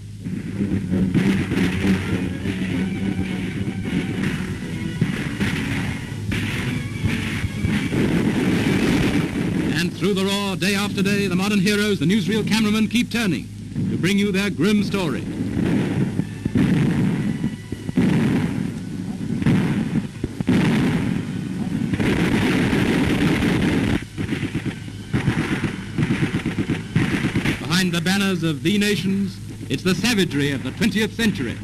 And through the roar, day after day, the modern heroes, the newsreel cameramen, keep turning to bring you their grim story. Behind the banners of the nations, it's the savagery of the 20th century.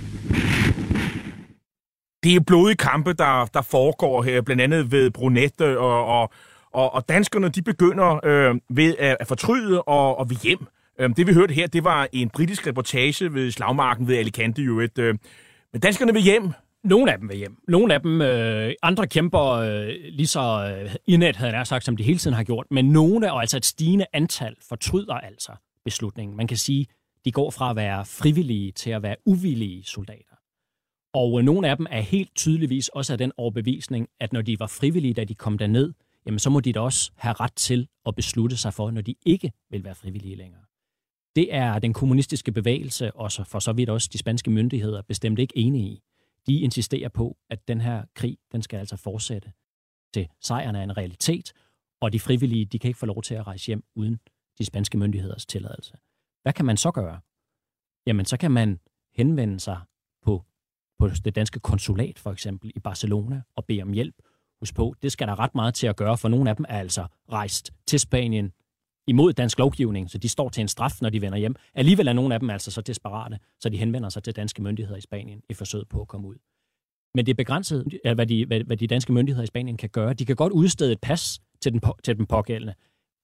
Det er blodige kampe, der, der foregår her, blandt andet ved Brunette, og, og, og, og danskerne de begynder øh, ved at, at fortryde og, og ved hjem. Øh, det vi hørte her, det var en britisk reportage ved slagmarken ved Alicante jo et, øh, men danskerne vil hjem. Nogle af dem vil hjem. Nogle af dem, øh, andre kæmper øh, lige så øh, indet, havde jeg sagt, som de hele tiden har gjort. Men nogle, og altså et stigende antal, fortryder altså beslutningen. Man kan sige, de går fra at være frivillige til at være uvillige soldater. Og øh, nogle af dem er helt tydeligvis også af den overbevisning, at når de var frivillige, da de kom derned, jamen så må de da også have ret til at beslutte sig for, når de ikke vil være frivillige længere. Det er den kommunistiske bevægelse, og for så vidt også de spanske myndigheder, bestemt ikke enige i. De insisterer på, at den her krig, den skal altså fortsætte til sejren er en realitet, og de frivillige, de kan ikke få lov til at rejse hjem uden de spanske myndigheders tilladelse. Hvad kan man så gøre? Jamen, så kan man henvende sig på, på det danske konsulat, for eksempel i Barcelona, og bede om hjælp. Husk på, det skal der ret meget til at gøre, for nogle af dem er altså rejst til Spanien imod dansk lovgivning, så de står til en straf, når de vender hjem. Alligevel er nogle af dem altså så desperate, så de henvender sig til danske myndigheder i Spanien i forsøget på at komme ud. Men det er begrænset, hvad de, hvad, hvad de danske myndigheder i Spanien kan gøre. De kan godt udstede et pas til den, til den pågældende.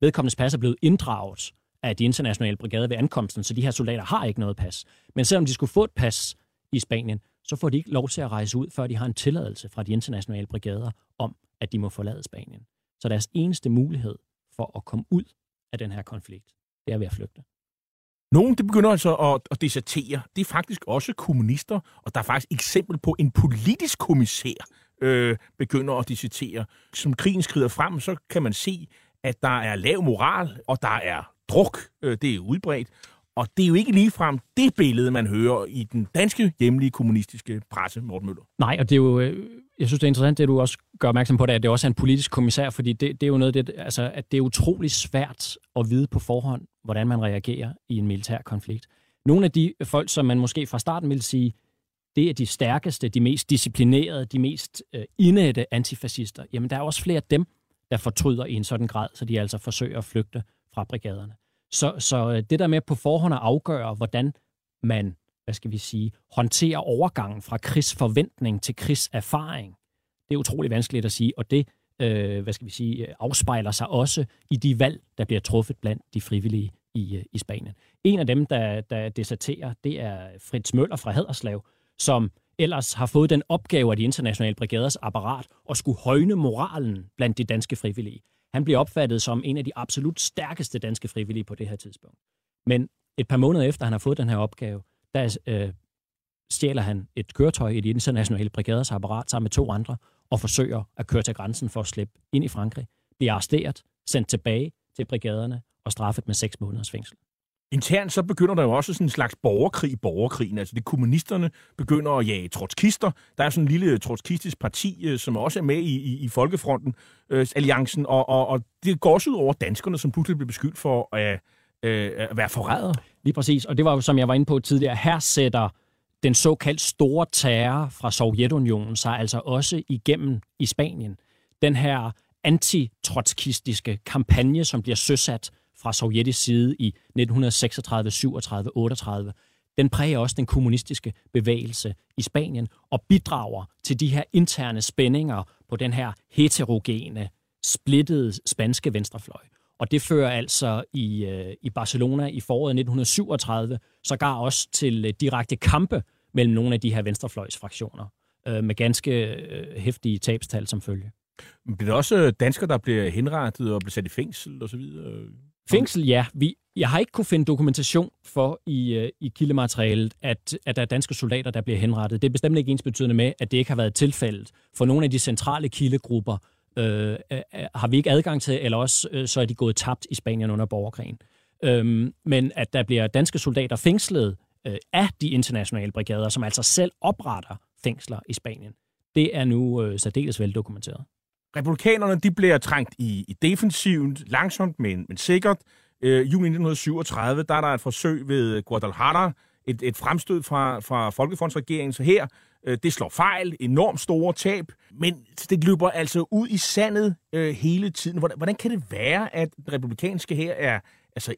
Vedkommendes pas er blevet inddraget af de internationale brigader ved ankomsten, så de her soldater har ikke noget pas. Men selvom de skulle få et pas i Spanien, så får de ikke lov til at rejse ud, før de har en tilladelse fra de internationale brigader om, at de må forlade Spanien. Så deres eneste mulighed for at komme ud af den her konflikt, det er ved at flygte. Nogle de begynder altså at, at desertere. Det er faktisk også kommunister, og der er faktisk eksempel på en politisk kommissær øh, begynder at desertere. Som krigen skrider frem, så kan man se, at der er lav moral, og der er druk. Øh, det er udbredt. Og det er jo ikke ligefrem det billede, man hører i den danske hjemlige kommunistiske presse, Morten Møller. Nej, og det er jo, øh, jeg synes, det er interessant, det du også gør opmærksom på, det, at det også er en politisk kommissær, fordi det, det er jo noget, det, altså, at det er utrolig svært at vide på forhånd, hvordan man reagerer i en militær konflikt. Nogle af de folk, som man måske fra starten vil sige, det er de stærkeste, de mest disciplinerede, de mest øh, indætte antifascister, jamen der er også flere af dem, der fortryder i en sådan grad, så de altså forsøger at flygte fra brigaderne. Så, så øh, det der med på forhånd at afgøre, hvordan man, hvad skal vi sige, håndterer overgangen fra krigsforventning til krigserfaring, det er utrolig vanskeligt at sige, og det, øh, hvad skal vi sige, øh, afspejler sig også i de valg, der bliver truffet blandt de frivillige i, øh, i Spanien. En af dem, der, der deserterer, det er Fritz Møller fra Haderslev, som ellers har fået den opgave af de internationale brigaders apparat at skulle højne moralen blandt de danske frivillige. Han bliver opfattet som en af de absolut stærkeste danske frivillige på det her tidspunkt. Men et par måneder efter, han har fået den her opgave, der øh, stjæler han et køretøj i de internationale brigaders apparat sammen med to andre, og forsøger at køre til grænsen for at slippe ind i Frankrig, bliver arresteret, sendt tilbage til brigaderne og straffet med seks måneders fængsel. Internt så begynder der jo også sådan en slags borgerkrig i borgerkrigen. Altså det kommunisterne begynder at jage trotskister. Der er sådan en lille trotskistisk parti, øh, som også er med i, i, i Folkefronten, øh, alliancen, og, og, og det går også ud over danskerne, som pludselig bliver beskyldt for at, øh, øh at være forrædere. Lige præcis, og det var jo, som jeg var inde på tidligere, her sætter den såkaldt store terror fra Sovjetunionen sig altså også igennem i Spanien. Den her antitrotskistiske kampagne, som bliver søsat fra sovjetisk side i 1936, 37, 38, den præger også den kommunistiske bevægelse i Spanien og bidrager til de her interne spændinger på den her heterogene, splittede spanske venstrefløj. Og det fører altså i, øh, i Barcelona i foråret 1937 sågar også til øh, direkte kampe mellem nogle af de her venstrefløjsfraktioner, øh, med ganske øh, hæftige tabstal som følge. Men bliver der også øh, danskere, der bliver henrettet og bliver sat i fængsel osv.? Fængsel, ja. Vi, jeg har ikke kunne finde dokumentation for i, øh, i kildematerialet, at, at der er danske soldater, der bliver henrettet. Det er bestemt ikke ensbetydende med, at det ikke har været tilfældet. For nogle af de centrale kildegrupper øh, øh, har vi ikke adgang til, eller også øh, så er de gået tabt i Spanien under borgerkrigen. Øhm, men at der bliver danske soldater fængslet øh, af de internationale brigader, som altså selv opretter fængsler i Spanien, det er nu øh, særdeles veldokumenteret. Republikanerne de bliver trængt i, i defensiven, langsomt, men, men sikkert. Øh, juni 1937, der er der et forsøg ved Guadalajara, et, et fremstød fra, fra Folkefondsregeringen, så her, øh, det slår fejl, enormt store tab, men det løber altså ud i sandet øh, hele tiden. Hvordan, hvordan kan det være, at den republikanske her er altså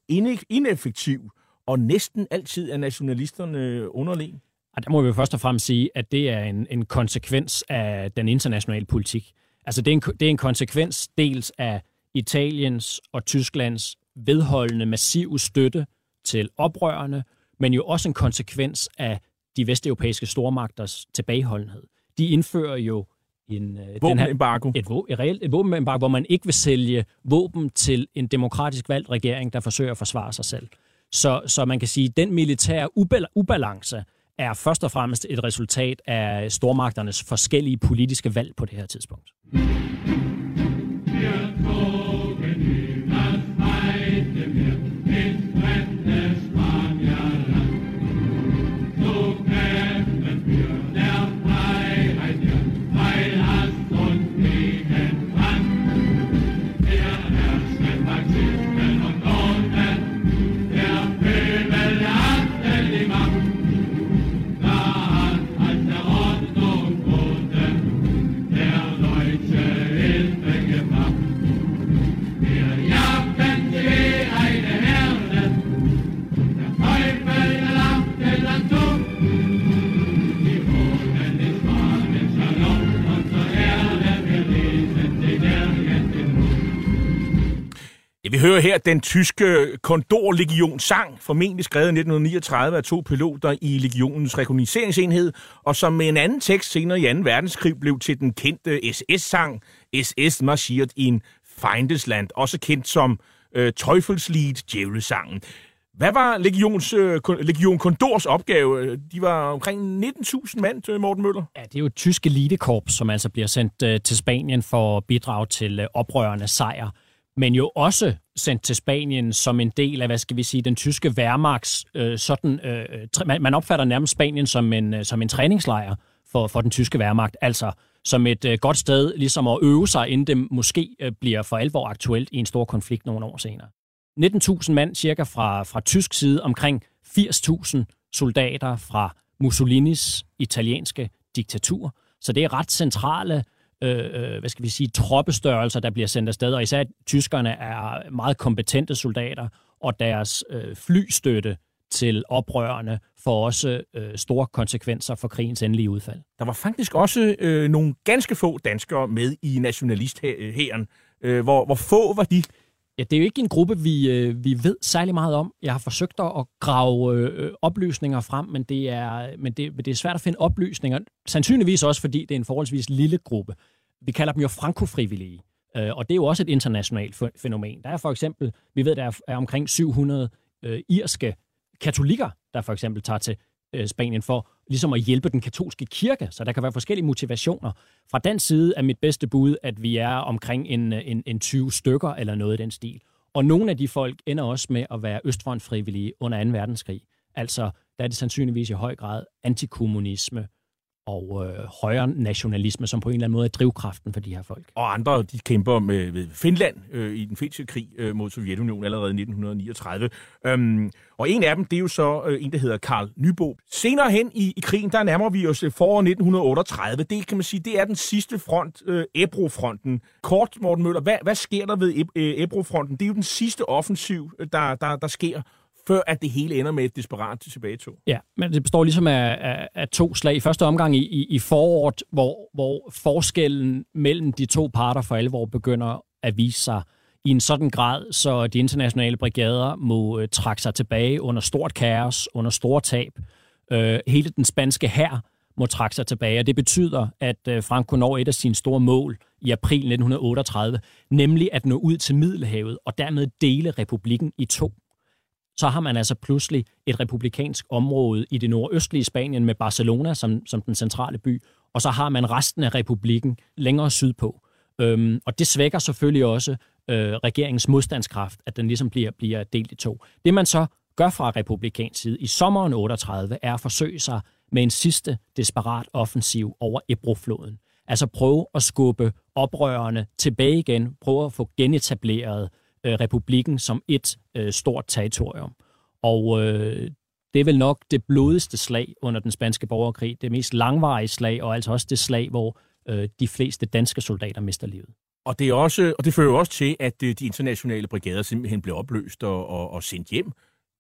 ineffektiv, og næsten altid er nationalisterne underlegen? Der må vi først og fremmest sige, at det er en, en konsekvens af den internationale politik. Altså det er, en, det er en konsekvens dels af Italiens og Tysklands vedholdende massive støtte til oprørerne, men jo også en konsekvens af de vesteuropæiske stormagters tilbageholdenhed. De indfører jo en, øh, den her, Våbenembargo. et, et reelt et våbenembargo, hvor man ikke vil sælge våben til en demokratisk valgt regering, der forsøger at forsvare sig selv. Så, så man kan sige, at den militære ubal- ubalance er først og fremmest et resultat af stormagternes forskellige politiske valg på det her tidspunkt. Ja, vi hører her den tyske Kondorlegion sang, formentlig skrevet i 1939 af to piloter i legionens rekogniseringsenhed, og som med en anden tekst senere i 2. verdenskrig blev til den kendte SS-sang SS marschiert in Feindesland, også kendt som øh, Teufelslied, djævlesangen. Hvad var Legions, øh, Legion Kondors opgave? Øh, de var omkring 19.000 mand, øh, Morten Møller. Ja, det er jo et tysk elitekorps, som altså bliver sendt øh, til Spanien for at bidrage til øh, oprørende sejr, men jo også sendt til Spanien som en del af, hvad skal vi sige, den tyske værmaks, øh, sådan, øh, man, man opfatter nærmest Spanien som en, øh, som en træningslejr for, for den tyske værmagt, altså som et øh, godt sted ligesom at øve sig, inden det måske øh, bliver for alvor aktuelt i en stor konflikt nogle år senere. 19.000 mand cirka fra, fra tysk side, omkring 80.000 soldater fra Mussolinis italienske diktatur. Så det er ret centrale Øh, øh, hvad skal vi sige, troppestørrelser, der bliver sendt afsted, og især tyskerne er meget kompetente soldater, og deres øh, flystøtte til oprørerne får også øh, store konsekvenser for krigens endelige udfald. Der var faktisk også øh, nogle ganske få danskere med i nationalisthæren. Øh, hvor, hvor få var de? Ja, det er jo ikke en gruppe, vi, øh, vi ved særlig meget om. Jeg har forsøgt at grave øh, oplysninger frem, men, det er, men, det, men det er svært at finde oplysninger. Sandsynligvis også, fordi det er en forholdsvis lille gruppe. Vi kalder dem jo frankofrivillige, øh, og det er jo også et internationalt fænomen. Der er for eksempel, vi ved, der er, er omkring 700 øh, irske katolikker, der for eksempel tager til øh, Spanien for ligesom at hjælpe den katolske kirke, så der kan være forskellige motivationer. Fra den side er mit bedste bud, at vi er omkring en, øh, en, en 20 stykker eller noget i den stil. Og nogle af de folk ender også med at være østfrontfrivillige under 2. verdenskrig. Altså, der er det sandsynligvis i høj grad antikommunisme og øh, højre nationalisme, som på en eller anden måde er drivkraften for de her folk. Og andre, de kæmper med, med Finland øh, i den finske krig øh, mod Sovjetunionen allerede i 1939. Øhm, og en af dem, det er jo så øh, en, der hedder Karl Nybo. Senere hen i, i krigen, der nærmer vi os øh, foråret 1938. Det kan man sige, det er den sidste front, øh, Ebro-fronten. Kort, Morten Møller, hvad, hvad sker der ved Ebrofronten? Øh, Ebro-fronten? Det er jo den sidste offensiv, øh, der, der, der sker før at det hele ender med et desperat tilbagetog. Ja, men det består ligesom af, af, af to slag. I første omgang i, i, i foråret, hvor, hvor forskellen mellem de to parter for alvor begynder at vise sig i en sådan grad, så de internationale brigader må øh, trække sig tilbage under stort kaos, under store tab. Øh, hele den spanske hær må trække sig tilbage, og det betyder, at øh, Franco når et af sine store mål i april 1938, nemlig at nå ud til Middelhavet og dermed dele republikken i to så har man altså pludselig et republikansk område i det nordøstlige Spanien med Barcelona som, som den centrale by, og så har man resten af republikken længere sydpå. Øhm, og det svækker selvfølgelig også øh, regeringens modstandskraft, at den ligesom bliver, bliver delt i to. Det man så gør fra republikansk side i sommeren 38, er at forsøge sig med en sidste desperat offensiv over Ebrofloden. Altså prøve at skubbe oprørerne tilbage igen, prøve at få genetableret øh, republikken som et øh, stort territorium. Og øh, det er vel nok det blodigste slag under den spanske borgerkrig, det mest langvarige slag, og altså også det slag, hvor øh, de fleste danske soldater mister livet. Og det, er også, og det fører også til, at øh, de internationale brigader simpelthen blev opløst og, og, og sendt hjem.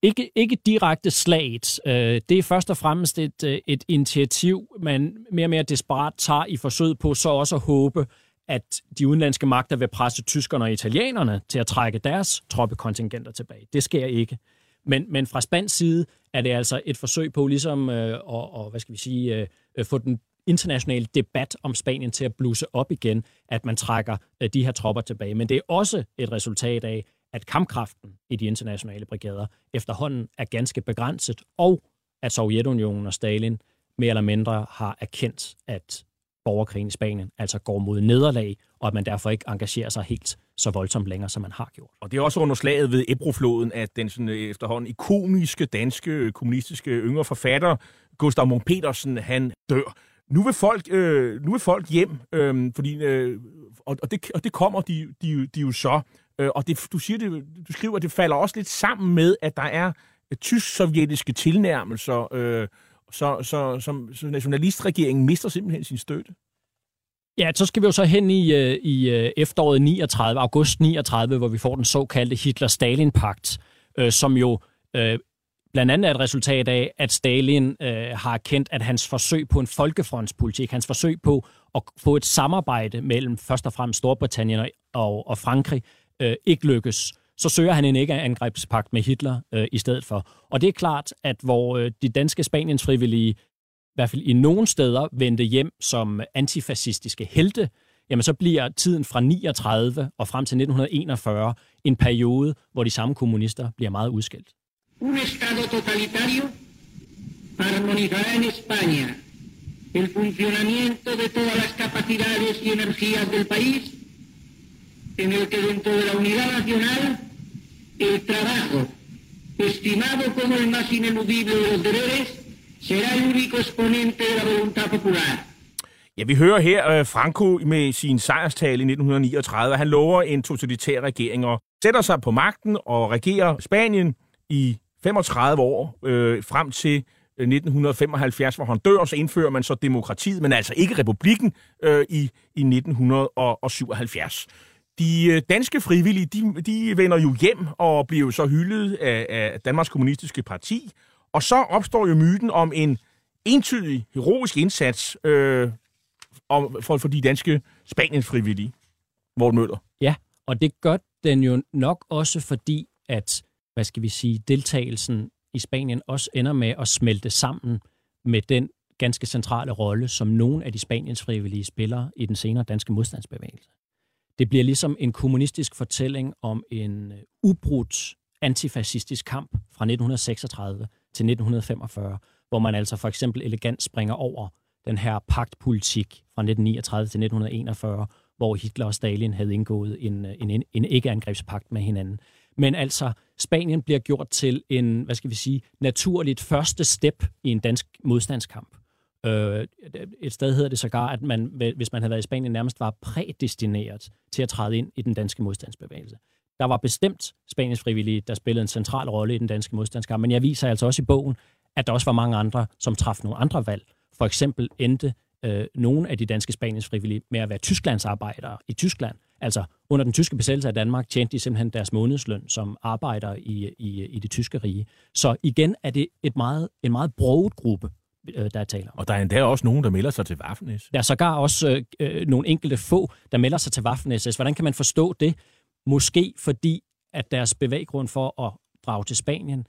Ikke, ikke direkte slaget. Øh, det er først og fremmest et, øh, et initiativ, man mere og mere desperat tager i forsøget på så også at håbe, at de udenlandske magter vil presse tyskerne og italienerne til at trække deres troppekontingenter tilbage. Det sker ikke. Men, men fra spansk side er det altså et forsøg på ligesom øh, at, og, hvad skal vi sige, øh, få den internationale debat om Spanien til at bluse op igen, at man trækker øh, de her tropper tilbage. Men det er også et resultat af, at kampkraften i de internationale brigader efterhånden er ganske begrænset, og at Sovjetunionen og Stalin mere eller mindre har erkendt, at borgerkrigen i Spanien altså går mod nederlag, og at man derfor ikke engagerer sig helt så voldsomt længere, som man har gjort. Og det er også under slaget ved Ebrofloden, at den sådan, øh, efterhånden ikoniske danske øh, kommunistiske yngre forfatter, Gustav Munk Petersen, han dør. Nu vil folk, øh, nu vil folk hjem, øh, fordi, øh, og, og, det, og det kommer de, de, de jo så. Øh, og det, du, siger det, du skriver, at det falder også lidt sammen med, at der er øh, tysk-sovjetiske tilnærmelser, øh, så, så, så, så nationalistregeringen mister simpelthen sin støtte. Ja, så skal vi jo så hen i, øh, i øh, efteråret 39, august 39, hvor vi får den såkaldte Hitler-Stalin-pagt, øh, som jo øh, blandt andet er et resultat af, at Stalin øh, har kendt, at hans forsøg på en folkefrontspolitik, hans forsøg på at få et samarbejde mellem først og fremmest Storbritannien og, og Frankrig, øh, ikke lykkes. Så søger han en ikke-angrebspagt med Hitler øh, i stedet for. Og det er klart, at hvor øh, de danske Spaniens frivillige i hvert fald i nogle steder vendte hjem som antifascistiske helte, jamen så bliver tiden fra 39 og frem til 1941 en periode, hvor de samme kommunister bliver meget udskilt. Un Estado totalitario armonizará en España el funcionamiento de todas las capacidades y energías del país, en el que dentro de la unidad nacional el trabajo, estimado como el más ineludible de los deberes, será el único exponente de la voluntad popular. Ja, vi hører her uh, Franco med sin sejrstale i 1939. Han lover en totalitær regering og sætter sig på magten og regerer Spanien i 35 år øh, frem til øh, 1975, hvor han dør, og så indfører man så demokratiet, men altså ikke republikken øh, i, i 1977. De øh, danske frivillige, de, de vender jo hjem og bliver jo så hyldet af, af Danmarks Kommunistiske Parti, og så opstår jo myten om en entydig, heroisk indsats øh, om, for, for de danske Spaniens frivillige. Morten Møller. Ja, og det gør den jo nok også fordi, at hvad skal vi sige, deltagelsen i Spanien også ender med at smelte sammen med den ganske centrale rolle, som nogle af de Spaniens frivillige spiller i den senere danske modstandsbevægelse. Det bliver ligesom en kommunistisk fortælling om en øh, ubrudt antifascistisk kamp fra 1936 til 1945, hvor man altså for eksempel elegant springer over den her pagtpolitik fra 1939 til 1941, hvor Hitler og Stalin havde indgået en, øh, en, en ikke-angrebspagt med hinanden. Men altså, Spanien bliver gjort til en, hvad skal vi sige, naturligt første step i en dansk modstandskamp. Øh, et sted hedder det sågar, at man, hvis man havde været i Spanien, nærmest var prædestineret til at træde ind i den danske modstandsbevægelse. Der var bestemt Spaniens frivillige, der spillede en central rolle i den danske modstandskamp, men jeg viser altså også i bogen, at der også var mange andre, som traf nogle andre valg. For eksempel endte øh, nogle af de danske Spaniens frivillige med at være Tysklands arbejdere i Tyskland. Altså under den tyske besættelse af Danmark tjente de simpelthen deres månedsløn som arbejdere i, i, i det tyske rige. Så igen er det et meget, en meget broget gruppe, øh, der er tale om. Og der er endda også nogen, der melder sig til Waffen-SS. Der er sågar også øh, øh, nogle enkelte få, der melder sig til Waffen-SS. Hvordan kan man forstå det? Måske fordi, at deres bevæggrund for at drage til Spanien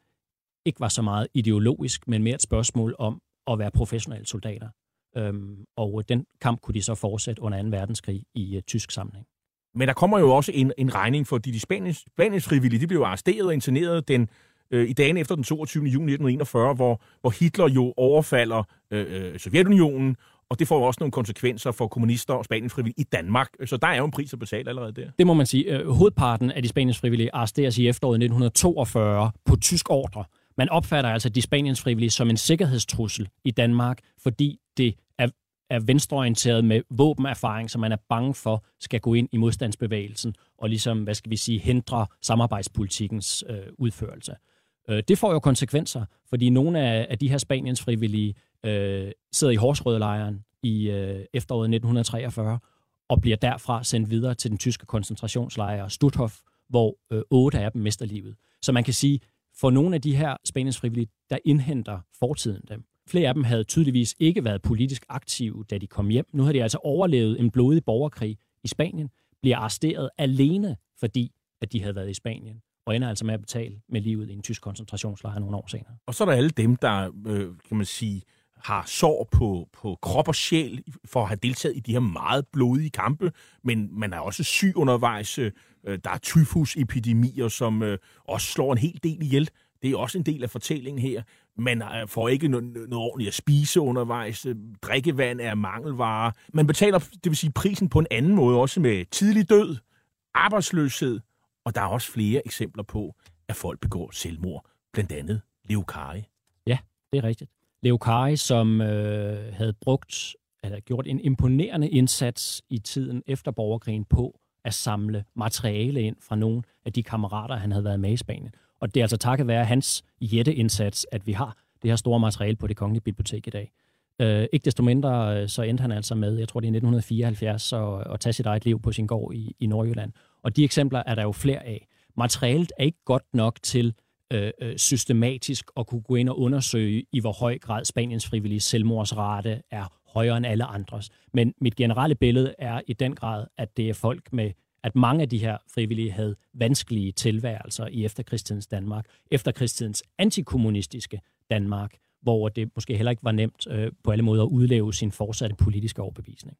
ikke var så meget ideologisk, men mere et spørgsmål om at være professionelle soldater. Øhm, og den kamp kunne de så fortsætte under 2. verdenskrig i uh, tysk sammenhæng. Men der kommer jo også en, en regning, fordi de spanisk, spanisk frivillige de blev arresteret og interneret den, øh, i dagen efter den 22. juni 1941, hvor, hvor Hitler jo overfalder øh, øh, Sovjetunionen, og det får jo også nogle konsekvenser for kommunister og spanisk frivillige i Danmark. Så der er jo en pris at betale allerede der. Det må man sige. Øh, hovedparten af de spanisk frivillige arresteres i efteråret 1942 på tysk ordre. Man opfatter altså de spaniens frivillige som en sikkerhedstrussel i Danmark, fordi det er, er venstreorienteret med våbenerfaring, som man er bange for skal gå ind i modstandsbevægelsen og ligesom, hvad skal vi sige, hindre samarbejdspolitikkens øh, udførelse. Øh, det får jo konsekvenser, fordi nogle af, af de her Spaniens frivillige øh, sidder i Horsrødelejren i øh, efteråret 1943 og bliver derfra sendt videre til den tyske koncentrationslejr Stutthof, hvor øh, otte af dem mister livet. Så man kan sige, for nogle af de her Spaniens frivillige, der indhenter fortiden dem. Flere af dem havde tydeligvis ikke været politisk aktive, da de kom hjem. Nu har de altså overlevet en blodig borgerkrig i Spanien, bliver arresteret alene, fordi at de havde været i Spanien, og ender altså med at betale med livet i en tysk koncentrationslejr nogle år senere. Og så er der alle dem, der, øh, kan man sige, har sår på, på krop og sjæl for at have deltaget i de her meget blodige kampe, men man er også syg undervejs. Øh, der er tyfusepidemier, som øh, også slår en hel del ihjel. Det er også en del af fortællingen her. Man øh, får ikke noget, noget ordentligt at spise undervejs. Øh, drikkevand er mangelvare. Man betaler, det vil sige, prisen på en anden måde, også med tidlig død, arbejdsløshed, og der er også flere eksempler på, at folk begår selvmord. Blandt andet Leo Kari. Ja, det er rigtigt. Leo Kari, som øh, havde brugt, eller gjort en imponerende indsats i tiden efter borgerkrigen på at samle materiale ind fra nogle af de kammerater, han havde været med i Spanien. Og det er altså takket være hans jætteindsats, at vi har det her store materiale på det kongelige bibliotek i dag. Øh, ikke desto mindre, øh, så endte han altså med, jeg tror det er 1974, at, at tage sit eget liv på sin gård i, i Nordjylland. Og de eksempler er der jo flere af. Materialet er ikke godt nok til øh, øh, systematisk at kunne gå ind og undersøge, i hvor høj grad Spaniens frivillige selvmordsrate er højere end alle andres. Men mit generelle billede er i den grad, at det er folk med at mange af de her frivillige havde vanskelige tilværelser i efterkrigstidens Danmark, efterkrigstidens antikommunistiske Danmark, hvor det måske heller ikke var nemt øh, på alle måder at udleve sin fortsatte politiske overbevisning.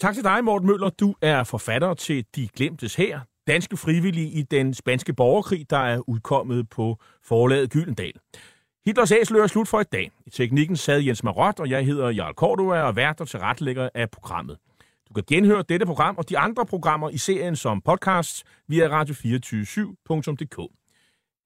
Tak til dig, Morten Møller. Du er forfatter til De Glemtes her, danske frivillige i den spanske borgerkrig, der er udkommet på forlaget Gyldendal. Hitlers æsler er slut for i dag. I teknikken sad Jens Marot, og jeg hedder Jarl Cordua og vært og tilrettelægger af programmet. Du kan genhøre dette program og de andre programmer i serien som podcast via radio247.dk.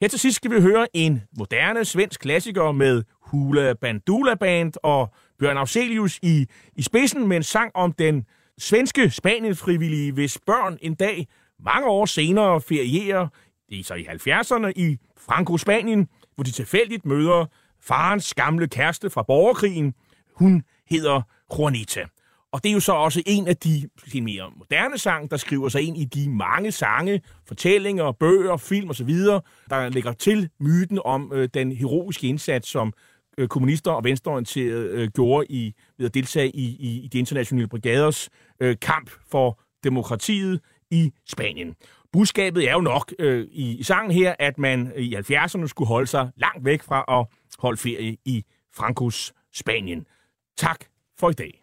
Her til sidst skal vi høre en moderne svensk klassiker med Hula Bandula Band og Bjørn Afselius i, i spidsen med en sang om den svenske Spanien-frivillige, hvis børn en dag, mange år senere, ferierer, det er så i 70'erne, i Franco-Spanien, hvor de tilfældigt møder farens gamle kæreste fra borgerkrigen. Hun hedder Juanita. Og det er jo så også en af de mere moderne sange, der skriver sig ind i de mange sange, fortællinger, bøger, film osv., der lægger til myten om øh, den heroiske indsats, som øh, kommunister og venstreorienterede øh, gjorde i, ved at deltage i, i, i de internationale brigaders øh, kamp for demokratiet i Spanien. Budskabet er jo nok øh, i, i sangen her, at man øh, i 70'erne skulle holde sig langt væk fra at holde ferie i Frankos Spanien. Tak for i dag.